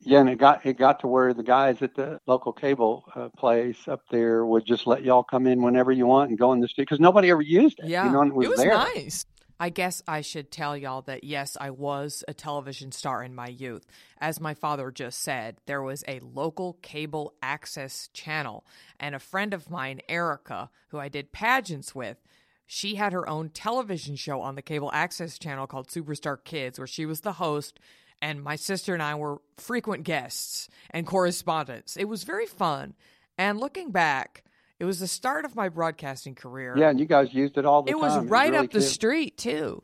Speaker 8: Yeah, and it got it got to where the guys at the local cable uh, place up there would just let y'all come in whenever you want and go in the studio because nobody ever used it.
Speaker 2: Yeah,
Speaker 8: you know, it was,
Speaker 2: it was
Speaker 8: there.
Speaker 2: nice. I guess I should tell y'all that yes, I was a television star in my youth. As my father just said, there was a local cable access channel, and a friend of mine, Erica, who I did pageants with, she had her own television show on the cable access channel called Superstar Kids, where she was the host, and my sister and I were frequent guests and correspondents. It was very fun. And looking back, it was the start of my broadcasting career.
Speaker 8: Yeah, and you guys used it all the
Speaker 2: It
Speaker 8: time.
Speaker 2: was
Speaker 8: It was
Speaker 2: right
Speaker 8: really
Speaker 2: up the
Speaker 8: cute.
Speaker 2: street too.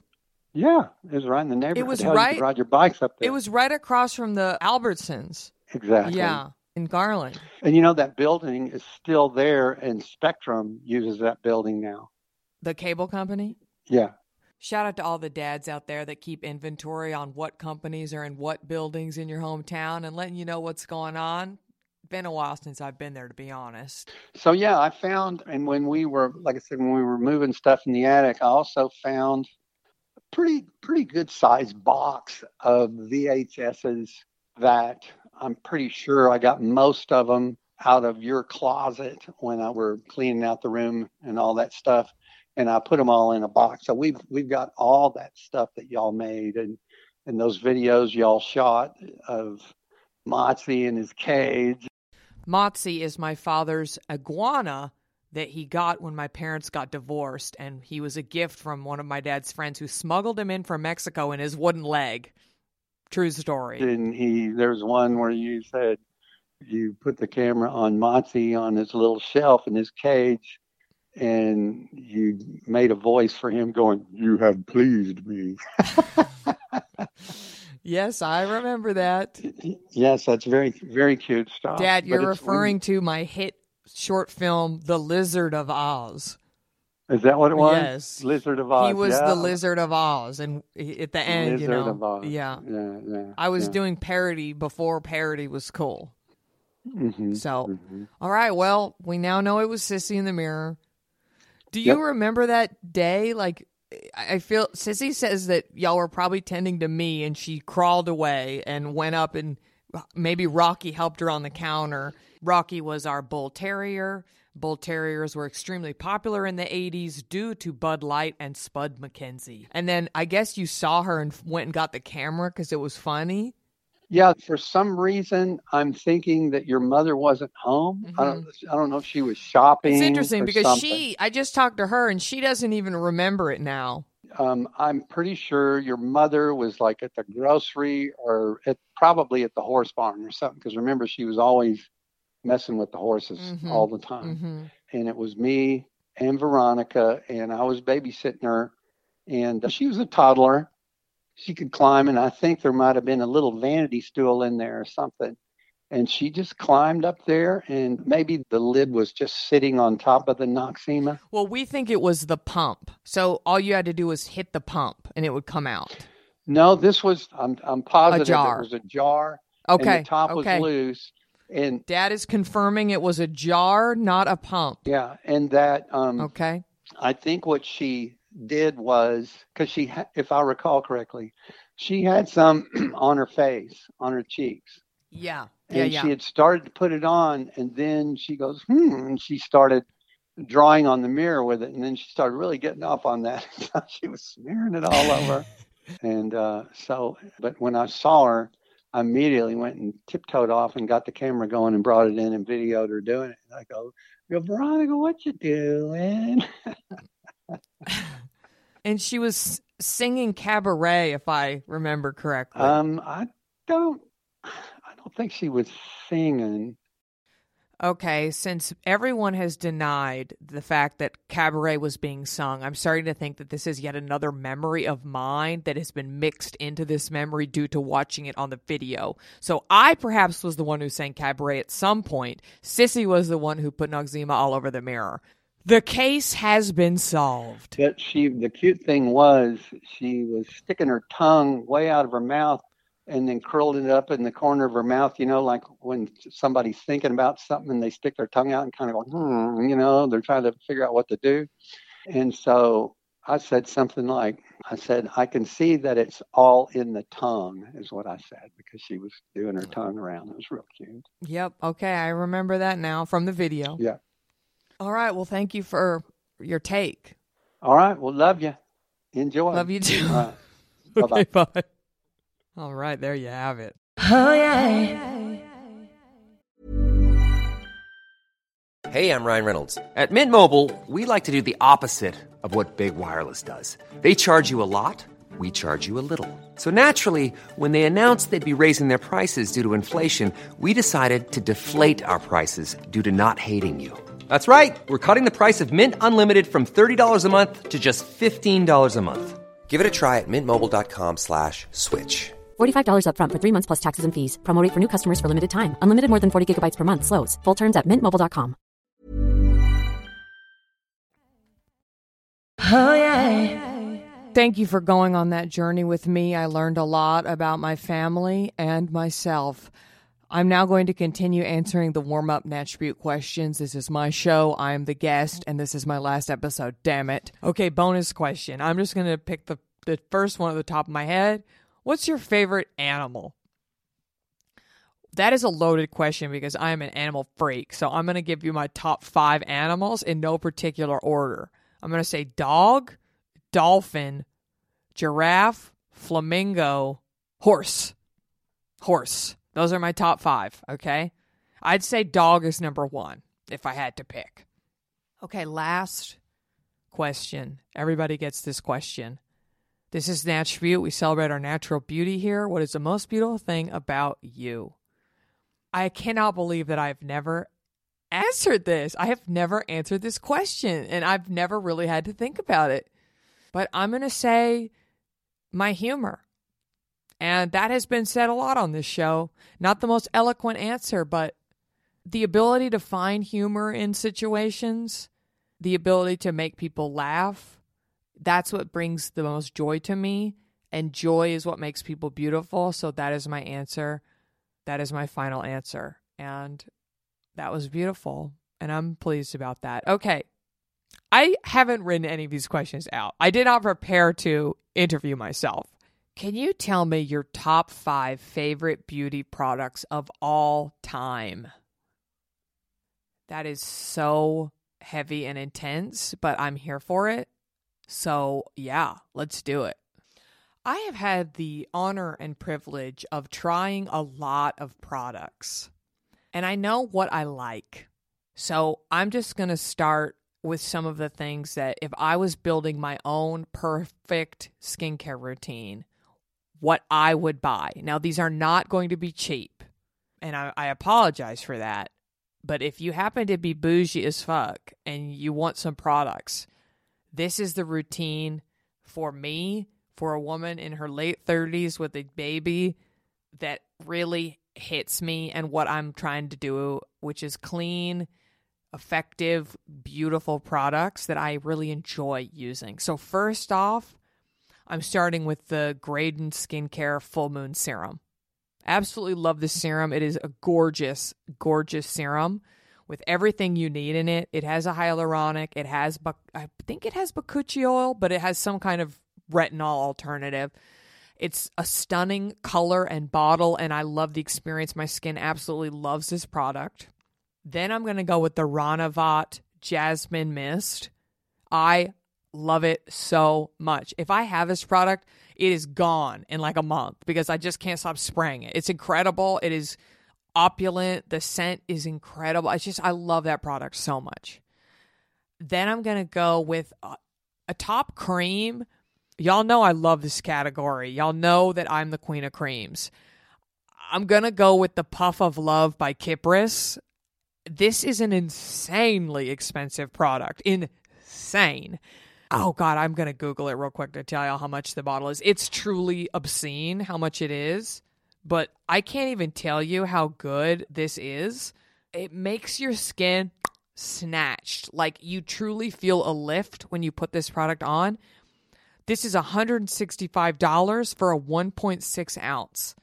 Speaker 8: Yeah, it was right in the neighborhood.
Speaker 2: It was
Speaker 8: Hell, you
Speaker 2: right-
Speaker 8: could ride your bikes up there.
Speaker 2: It was right across from the Albertsons.
Speaker 8: exactly.
Speaker 2: Yeah, in Garland.
Speaker 8: and you know that building is still there, and Spectrum uses that building now.
Speaker 2: The cable company.
Speaker 8: Yeah,
Speaker 2: Shout out to all the dads out there that keep inventory on what companies are in what buildings in your hometown and letting you know what's going on. Been a while since I've been there, to be honest.
Speaker 8: So yeah, I found, and when we were, like I said, when we were moving stuff in the attic, I also found a pretty pretty good sized box of VHSs that I'm pretty sure I got most of them out of your closet when I were cleaning out the room and all that stuff, and I put them all in a box. So we've we've got all that stuff that y'all made and and those videos y'all shot of Motsy in his cage
Speaker 2: Motzi is my father's iguana that he got when my parents got divorced, and he was a gift from one of my dad's friends who smuggled him in from Mexico in his wooden leg. True story.
Speaker 8: And he, there's one where you said you put the camera on Motsy on his little shelf in his cage, and you made a voice for him going, "You have pleased me."
Speaker 2: Yes, I remember that.
Speaker 8: Yes, that's very, very cute stuff.
Speaker 2: Dad, you're referring to my hit short film The Lizard of Oz.
Speaker 8: Is that what it was?
Speaker 2: Yes.
Speaker 8: Lizard of Oz.
Speaker 2: he was
Speaker 8: yeah.
Speaker 2: the Lizard of Oz, and he- at the end,
Speaker 8: Lizard
Speaker 2: you know,
Speaker 8: of Oz.
Speaker 2: yeah.
Speaker 8: Yeah, yeah.
Speaker 2: I was
Speaker 8: yeah.
Speaker 2: doing parody before parody was cool.
Speaker 8: Mhm,
Speaker 2: So,
Speaker 8: mhm.
Speaker 2: all right, well, we now know it was Sissy in the mirror. Do you
Speaker 8: Yep.
Speaker 2: remember that day? Like, I feel Sissy says that y'all were probably tending to me, and she crawled away and went up, and maybe Rocky helped her on the counter. Rocky was our bull terrier. Bull terriers were extremely popular in the 80s due to Bud Light and Spuds MacKenzie. And then I guess you saw her and went and got the camera because it was funny.
Speaker 8: Yeah, for some reason, I'm thinking that your mother wasn't home. I don't. I don't know if she was shopping.
Speaker 2: Mm-hmm. It's interesting because
Speaker 8: something.
Speaker 2: she, I just talked to her and she doesn't even remember it now.
Speaker 8: Um, I'm pretty sure your mother was like at the grocery or at probably at the horse barn or something. Because remember, she was always messing with the horses
Speaker 2: Mhm.
Speaker 8: all the time.
Speaker 2: hmm
Speaker 8: and it was me and Veronica, and I was babysitting her, and she was a toddler. She could climb, and I think there might have been a little vanity stool in there or something. And she just climbed up there, and maybe the lid was just sitting on top of the Noxzema.
Speaker 2: Well, we think it was the pump. So all you had to do was hit the pump and it would come out.
Speaker 8: No, this was, I'm, I'm positive it was a jar.
Speaker 2: Okay.
Speaker 8: And the top
Speaker 2: okay.
Speaker 8: was loose. And
Speaker 2: Dad is confirming it was a jar, not a pump.
Speaker 8: yeah, and that, um,
Speaker 2: Okay.
Speaker 8: I think what she did was because she, ha- if I recall correctly, she had some on her face, on her cheeks,
Speaker 2: Yeah.
Speaker 8: and
Speaker 2: Yeah. Yeah.
Speaker 8: she had started to put it on, and then she goes, hmm, and she started drawing on the mirror with it, and then she started really getting off on that. she was smearing it all over, and uh, so, but when I saw her. I immediately went and tiptoed off and got the camera going and brought it in and videoed her doing it. And I go, "Yo, Veronica, what you doing?"
Speaker 2: and she was singing cabaret, if I remember correctly.
Speaker 8: Um, I don't. I don't think she was singing.
Speaker 2: Okay, since everyone has denied the fact that cabaret was being sung, I'm starting to think that this is yet another memory of mine that has been mixed into this memory due to watching it on the video. So I perhaps was the one who sang cabaret at some point. Sissy was the one who put Noxzema all over the mirror. The case has been solved.
Speaker 8: But she, the cute thing was, she was sticking her tongue way out of her mouth and then curled it up in the corner of her mouth. You know, like when somebody's thinking about something and they stick their tongue out and kind of go, hmm, you know, they're trying to figure out what to do. And so I said something like, I said, I can see that it's all in the tongue, is what I said, because she was doing her tongue around. It was real cute.
Speaker 2: Yep. Okay. I remember that now from the video.
Speaker 8: Yeah.
Speaker 2: All right. Well, thank you for your take.
Speaker 8: All right. Well, love you. Enjoy.
Speaker 2: Love you too.
Speaker 8: All right. Bye-bye.
Speaker 2: Okay, bye. All right. There you have it. Oh, yeah.
Speaker 9: Hey, I'm Ryan Reynolds. At Mint Mobile, we like to do the opposite of what Big Wireless does. They charge you a lot, we charge you a little. So naturally, when they announced they'd be raising their prices due to inflation, we decided to deflate our prices due to not hating you. That's right. We're cutting the price of Mint Unlimited from $30 a month to just $15 a month. Give it a try at mintmobile.com slash switch.
Speaker 10: $45 upfront for three months plus taxes and fees. Promo rate for new customers for limited time. Unlimited more than 40 gigabytes per month. Slows. Full terms at mintmobile.com. Oh, yeah.
Speaker 2: Thank you for going on that journey with me. I learned a lot about my family and myself. I'm now going to continue answering the warm up attribute questions. This is my show. I'm the guest, and this is my last episode. Damn it. Okay, bonus question. I'm just going to pick the, the first one at the top of my head. What's your favorite animal? That is a loaded question because I am an animal freak. So I'm going to give you my top five animals in no particular order. I'm going to say dog, dolphin, giraffe, flamingo, horse. Horse. Those are my top five, okay? I'd say dog is number one if I had to pick. Okay, last question. Everybody gets this question. This is View. We celebrate our natural beauty here. What is the most beautiful thing about you? I cannot believe that I've never answered this. I have never answered this question, and I've never really had to think about it. But I'm going to say my humor. And that has been said a lot on this show. Not the most eloquent answer, but the ability to find humor in situations, the ability to make people laugh, that's what brings the most joy to me. And joy is what makes people beautiful. So that is my answer. That is my final answer. And that was beautiful. And I'm pleased about that. Okay. I haven't written any of these questions out. I did not prepare to interview myself. Can you tell me your top five favorite beauty products of all time? That is so heavy and intense, but I'm here for it. So, yeah, let's do it. I have had the honor and privilege of trying a lot of products, and I know what I like. So, I'm just going to start with some of the things that if I was building my own perfect skincare routine, what I would buy. Now, these are not going to be cheap, and I, I apologize for that. But if you happen to be bougie as fuck and you want some products, this is the routine for me, for a woman in her late 30s with a baby that really hits me and what I'm trying to do, which is clean, effective, beautiful products that I really enjoy using. So, first off, I'm starting with the Graydon Skincare Full Moon Serum. Absolutely love this serum. It is a gorgeous, gorgeous serum with everything you need in it. It has a hyaluronic. It has, I think it has bakuchiol, but it has some kind of retinol alternative. It's a stunning color and bottle, and I love the experience. My skin absolutely loves this product. Then I'm going to go with the Ranavat Jasmine Mist. I love it so much. If I have this product, it is gone in like a month because I just can't stop spraying it. It's incredible. It is opulent. The scent is incredible. I just, I love that product so much. Then I'm going to go with a, a top cream. Y'all know I love this category. Y'all know that I'm the queen of creams. I'm going to go with the Puff of Love by Kypris. This is an insanely expensive product. Insane oh god i'm gonna google it real quick to tell y'all how much the bottle is. It's truly obscene how much it is but i can't even tell you how good this is. It makes your skin snatched. Like you truly feel a lift when you put this product on. This is $165 for a 1.6 ounce.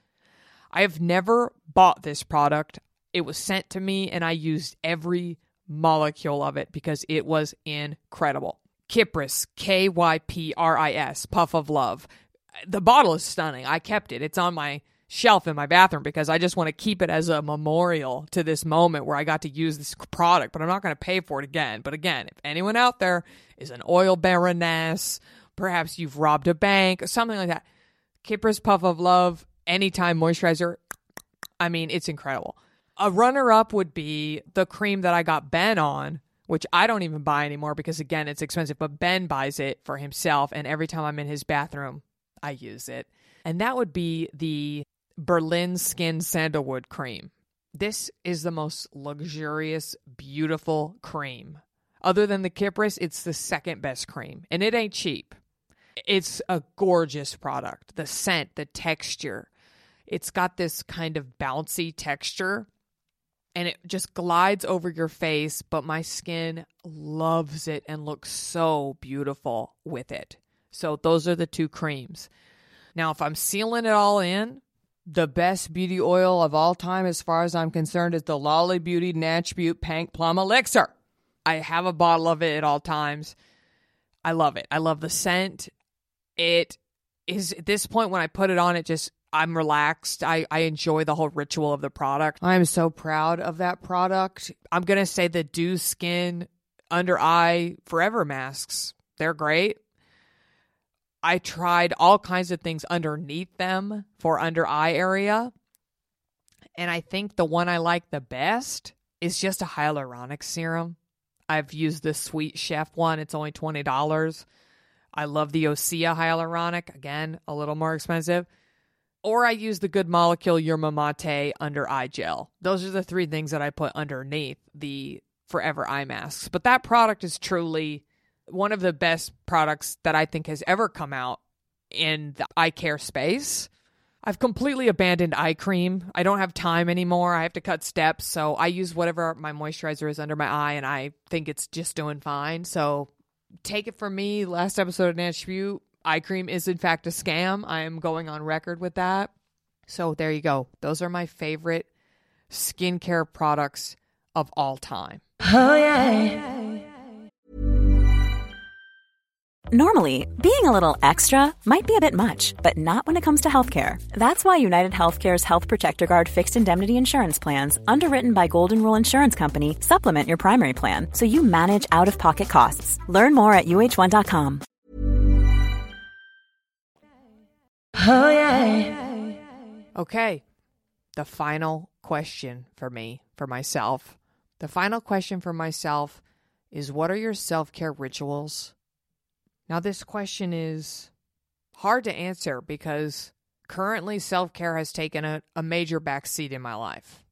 Speaker 2: I have never bought this product. It was sent to me and i used every molecule of it because it was incredible Kypris, K Y P R I S, Puff of Love. The bottle is stunning. I kept it. It's on my shelf in my bathroom because I just want to keep it as a memorial to this moment where I got to use this product, but I'm not going to pay for it again. But again, if anyone out there is an oil baroness, perhaps you've robbed a bank, something like that, Kypris Puff of Love, anytime moisturizer, I mean, it's incredible. A runner up would be the cream that I got Ben on which I don't even buy anymore because again it's expensive, but Ben buys it for himself and every time I'm in his bathroom, I use it. And that would be the Berlin Skin Sandalwood cream. This is the most luxurious, beautiful cream. Other than the Kypris, it's the second best cream, and it ain't cheap. It's a gorgeous product. The scent, the texture. It's got this kind of bouncy texture and it just glides over your face, but my skin loves it and looks so beautiful with it. So those are the two creams. Now, if I'm sealing it all in, the best beauty oil of all time, as far as I'm concerned, is the Loli Beauty Natch Beaut Pink Plum Elixir. I have a bottle of it at all times. I love it. I love the scent. It is at this point when I put it on, it just I'm relaxed. I, I enjoy the whole ritual of the product. I'm so proud of that product. I'm going to say the Dieux Skin under eye forever masks. They're great. I tried all kinds of things underneath them for under eye area. And I think the one I like the best is just a hyaluronic serum. I've used the Sweet Chef one, it's only $20. I love the Osea hyaluronic, again, a little more expensive or I use the good molecule Yerba Mate under eye gel. Those are the three things that I put underneath the forever eye masks. But that product is truly one of the best products that I think has ever come out in the eye care space. I've completely abandoned eye cream. I don't have time anymore. I have to cut steps. So I use whatever my moisturizer is under my eye, and I think it's just doing fine. So take it from me. Last episode of Natch Beaut, eye cream is in fact a scam. I am going on record with that. So there you go. Those are my favorite skincare products of all time.
Speaker 5: Oh, yeah.
Speaker 11: Normally, being a little extra might be a bit much, but not when it comes to healthcare. That's why United Healthcare's Health Protector Guard fixed indemnity insurance plans, underwritten by Golden Rule Insurance Company, supplement your primary plan so you manage out of pocket costs. Learn more at uh1.com.
Speaker 5: Oh, yeah.
Speaker 2: Okay. The final question for me, for myself. The final question for myself is what are your self care rituals? Now, this question is hard to answer because currently self care has taken a, a major backseat in my life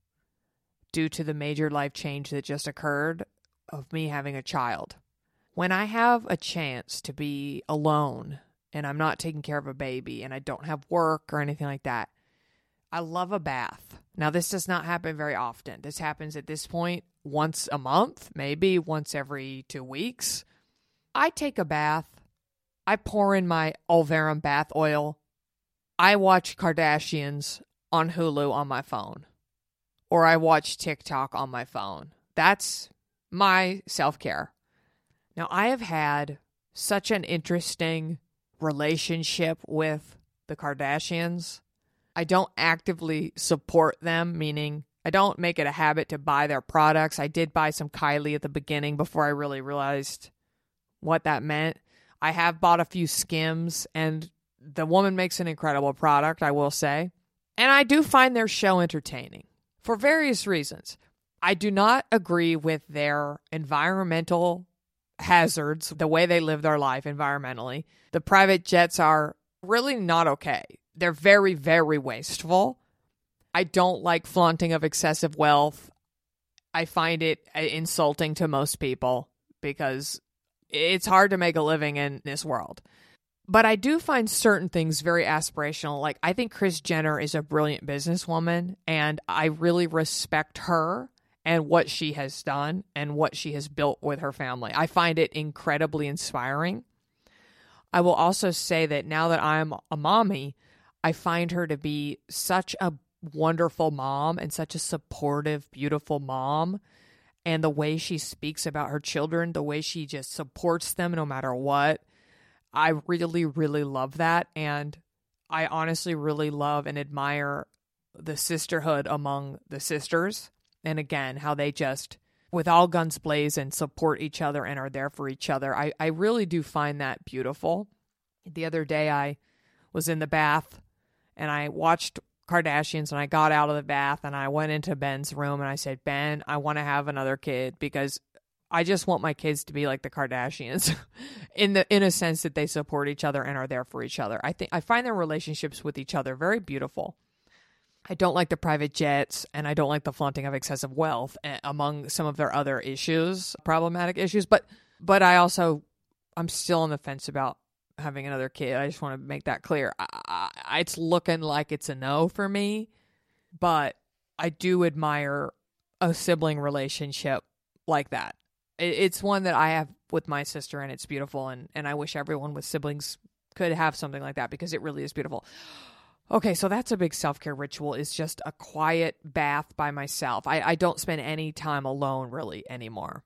Speaker 2: due to the major life change that just occurred of me having a child. When I have a chance to be alone and I'm not taking care of a baby and I don't have work or anything like that, I love a bath. Now, this does not happen very often. This happens at this point once a month, maybe once every two weeks. I take a bath I pour in my Olverum bath oil. I watch Kardashians on Hulu on my phone, or I watch TikTok on my phone. That's my self care. Now, I have had such an interesting relationship with the Kardashians. I don't actively support them, meaning I don't make it a habit to buy their products. I did buy some Kylie at the beginning before I really realized what that meant. I have bought a few skims, and the woman makes an incredible product, I will say. And I do find their show entertaining for various reasons. I do not agree with their environmental hazards, the way they live their life environmentally. The private jets are really not okay. They're very, very wasteful. I don't like flaunting of excessive wealth. I find it uh, insulting to most people because it's hard to make a living in this world. But I do find certain things very aspirational. Like, I think Kris Jenner is a brilliant businesswoman, and I really respect her and what she has done and what she has built with her family. I find it incredibly inspiring. I will also say that now that I'm a mommy, I find her to be such a wonderful mom and such a supportive, beautiful mom and the way she speaks about her children, the way she just supports them no matter what. I really, really love that. And I honestly really love and admire the sisterhood among the sisters. And again, how they just, with all guns blazing, support each other and are there for each other. I, I really do find that beautiful. The other day, I was in the bath and I watched Kardashians and I got out of the bath and I went into Ben's room and I said, Ben, I want to have another kid because I just want my kids to be like the Kardashians in the in a sense that they support each other and are there for each other. I think I find their relationships with each other very beautiful. I don't like the private jets and I don't like the flaunting of excessive wealth eh, among some of their other issues, problematic issues, but but I also I'm still on the fence about having another kid. I just want to make that clear. I, I, it's looking like it's a no for me, but I do admire a sibling relationship like that. It, it's one that I have with my sister, and it's beautiful. And, and I wish everyone with siblings could have something like that because it really is beautiful. Okay, so that's a big self care ritual. Is just a quiet bath by myself. I, I don't spend any time alone really anymore.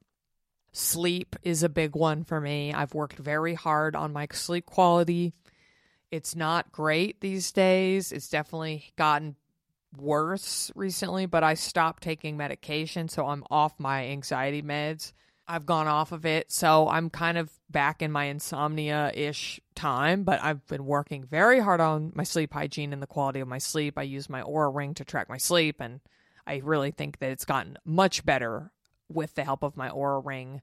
Speaker 2: Sleep is a big one for me. I've worked very hard on my sleep quality. It's not great these days. It's definitely gotten worse recently, but I stopped taking medication, so I'm off my anxiety meds. I've gone off of it, so I'm kind of back in my insomnia ish time, but I've been working very hard on my sleep hygiene and the quality of my sleep. I use my Oura ring to track my sleep, and I really think that it's gotten much better with the help of my Oura Ring.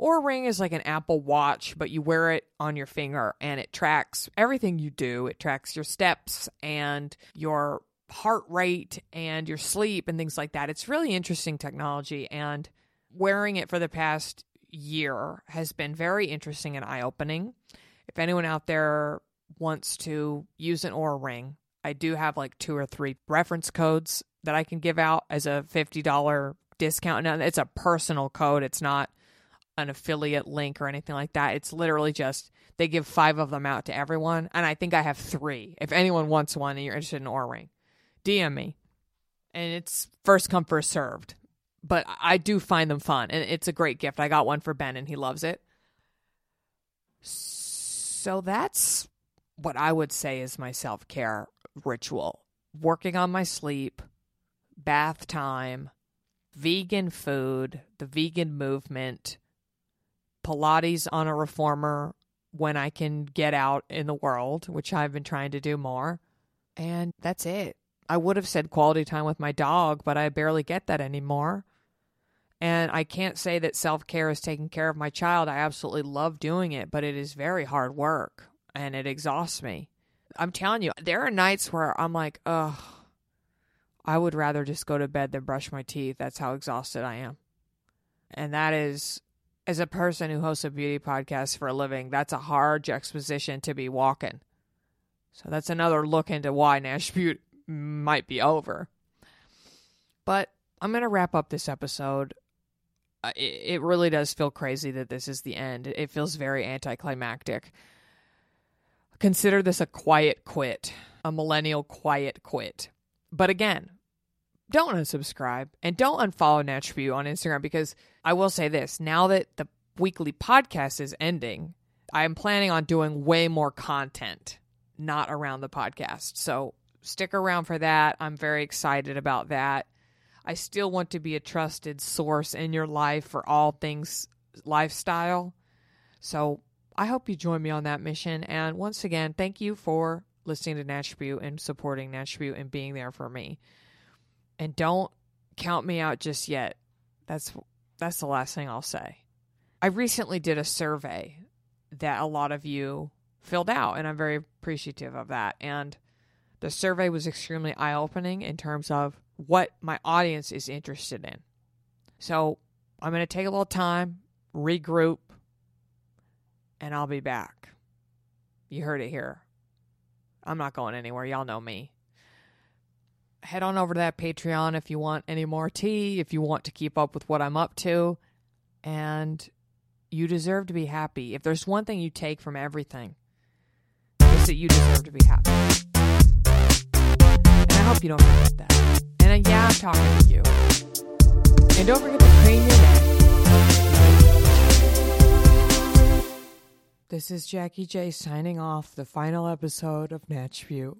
Speaker 2: Oura Ring is like an Apple Watch, but you wear it on your finger and it tracks everything you do. It tracks your steps and your heart rate and your sleep and things like that. It's really interesting technology and wearing it for the past year has been very interesting and eye opening. If anyone out there wants to use an Oura Ring, I do have like two or three reference codes that I can give out as a $50 discount. Now, it's a personal code, it's not an affiliate link or anything like that. It's literally just they give five of them out to everyone. And I think I have three. If anyone wants one and you're interested in an Oura Ring, DM me. And it's first come, first served. But I do find them fun. And it's a great gift. I got one for Ben and he loves it. So that's what I would say is my self care ritual working on my sleep, bath time, vegan food, the vegan movement, Pilates on a reformer when I can get out in the world, which I've been trying to do more. And that's it. I would have said quality time with my dog, but I barely get that anymore. And I can't say that self care is taking care of my child. I absolutely love doing it, but it is very hard work and it exhausts me. I'm telling you, there are nights where I'm like, ugh, I would rather just go to bed than brush my teeth. That's how exhausted I am. And that is, as a person who hosts a beauty podcast for a living, that's a hard juxtaposition to be walking. So that's another look into why Natch Beaut might be over. But I'm going to wrap up this episode. It, it really does feel crazy that this is the end. It feels very anticlimactic. Consider this a quiet quit, a millennial quiet quit. But again, don't unsubscribe and don't unfollow Natch Beaut on Instagram because I will say this now that the weekly podcast is ending, I am planning on doing way more content, not around the podcast. So stick around for that. I'm very excited about that. I still want to be a trusted source in your life for all things lifestyle. So I hope you join me on that mission. And once again, thank you for listening to Natch Beaut and supporting Natch Beaut and being there for me. And don't count me out just yet. That's that's the last thing I'll say. I recently did a survey that a lot of you filled out, and I'm very appreciative of that. And the survey was extremely eye opening in terms of what my audience is interested in. So I'm going to take a little time, regroup, and I'll be back. You heard it here. I'm not going anywhere. Y'all know me. Head on over to that Patreon if you want any more tea, if you want to keep up with what I'm up to. And you deserve to be happy. If there's one thing you take from everything, it's that you deserve to be happy. Hope you don't forget that. And uh, yeah, I'm talking to you. And don't forget to clean your neck. This is Jackie J signing off the final episode of Natch Beaut.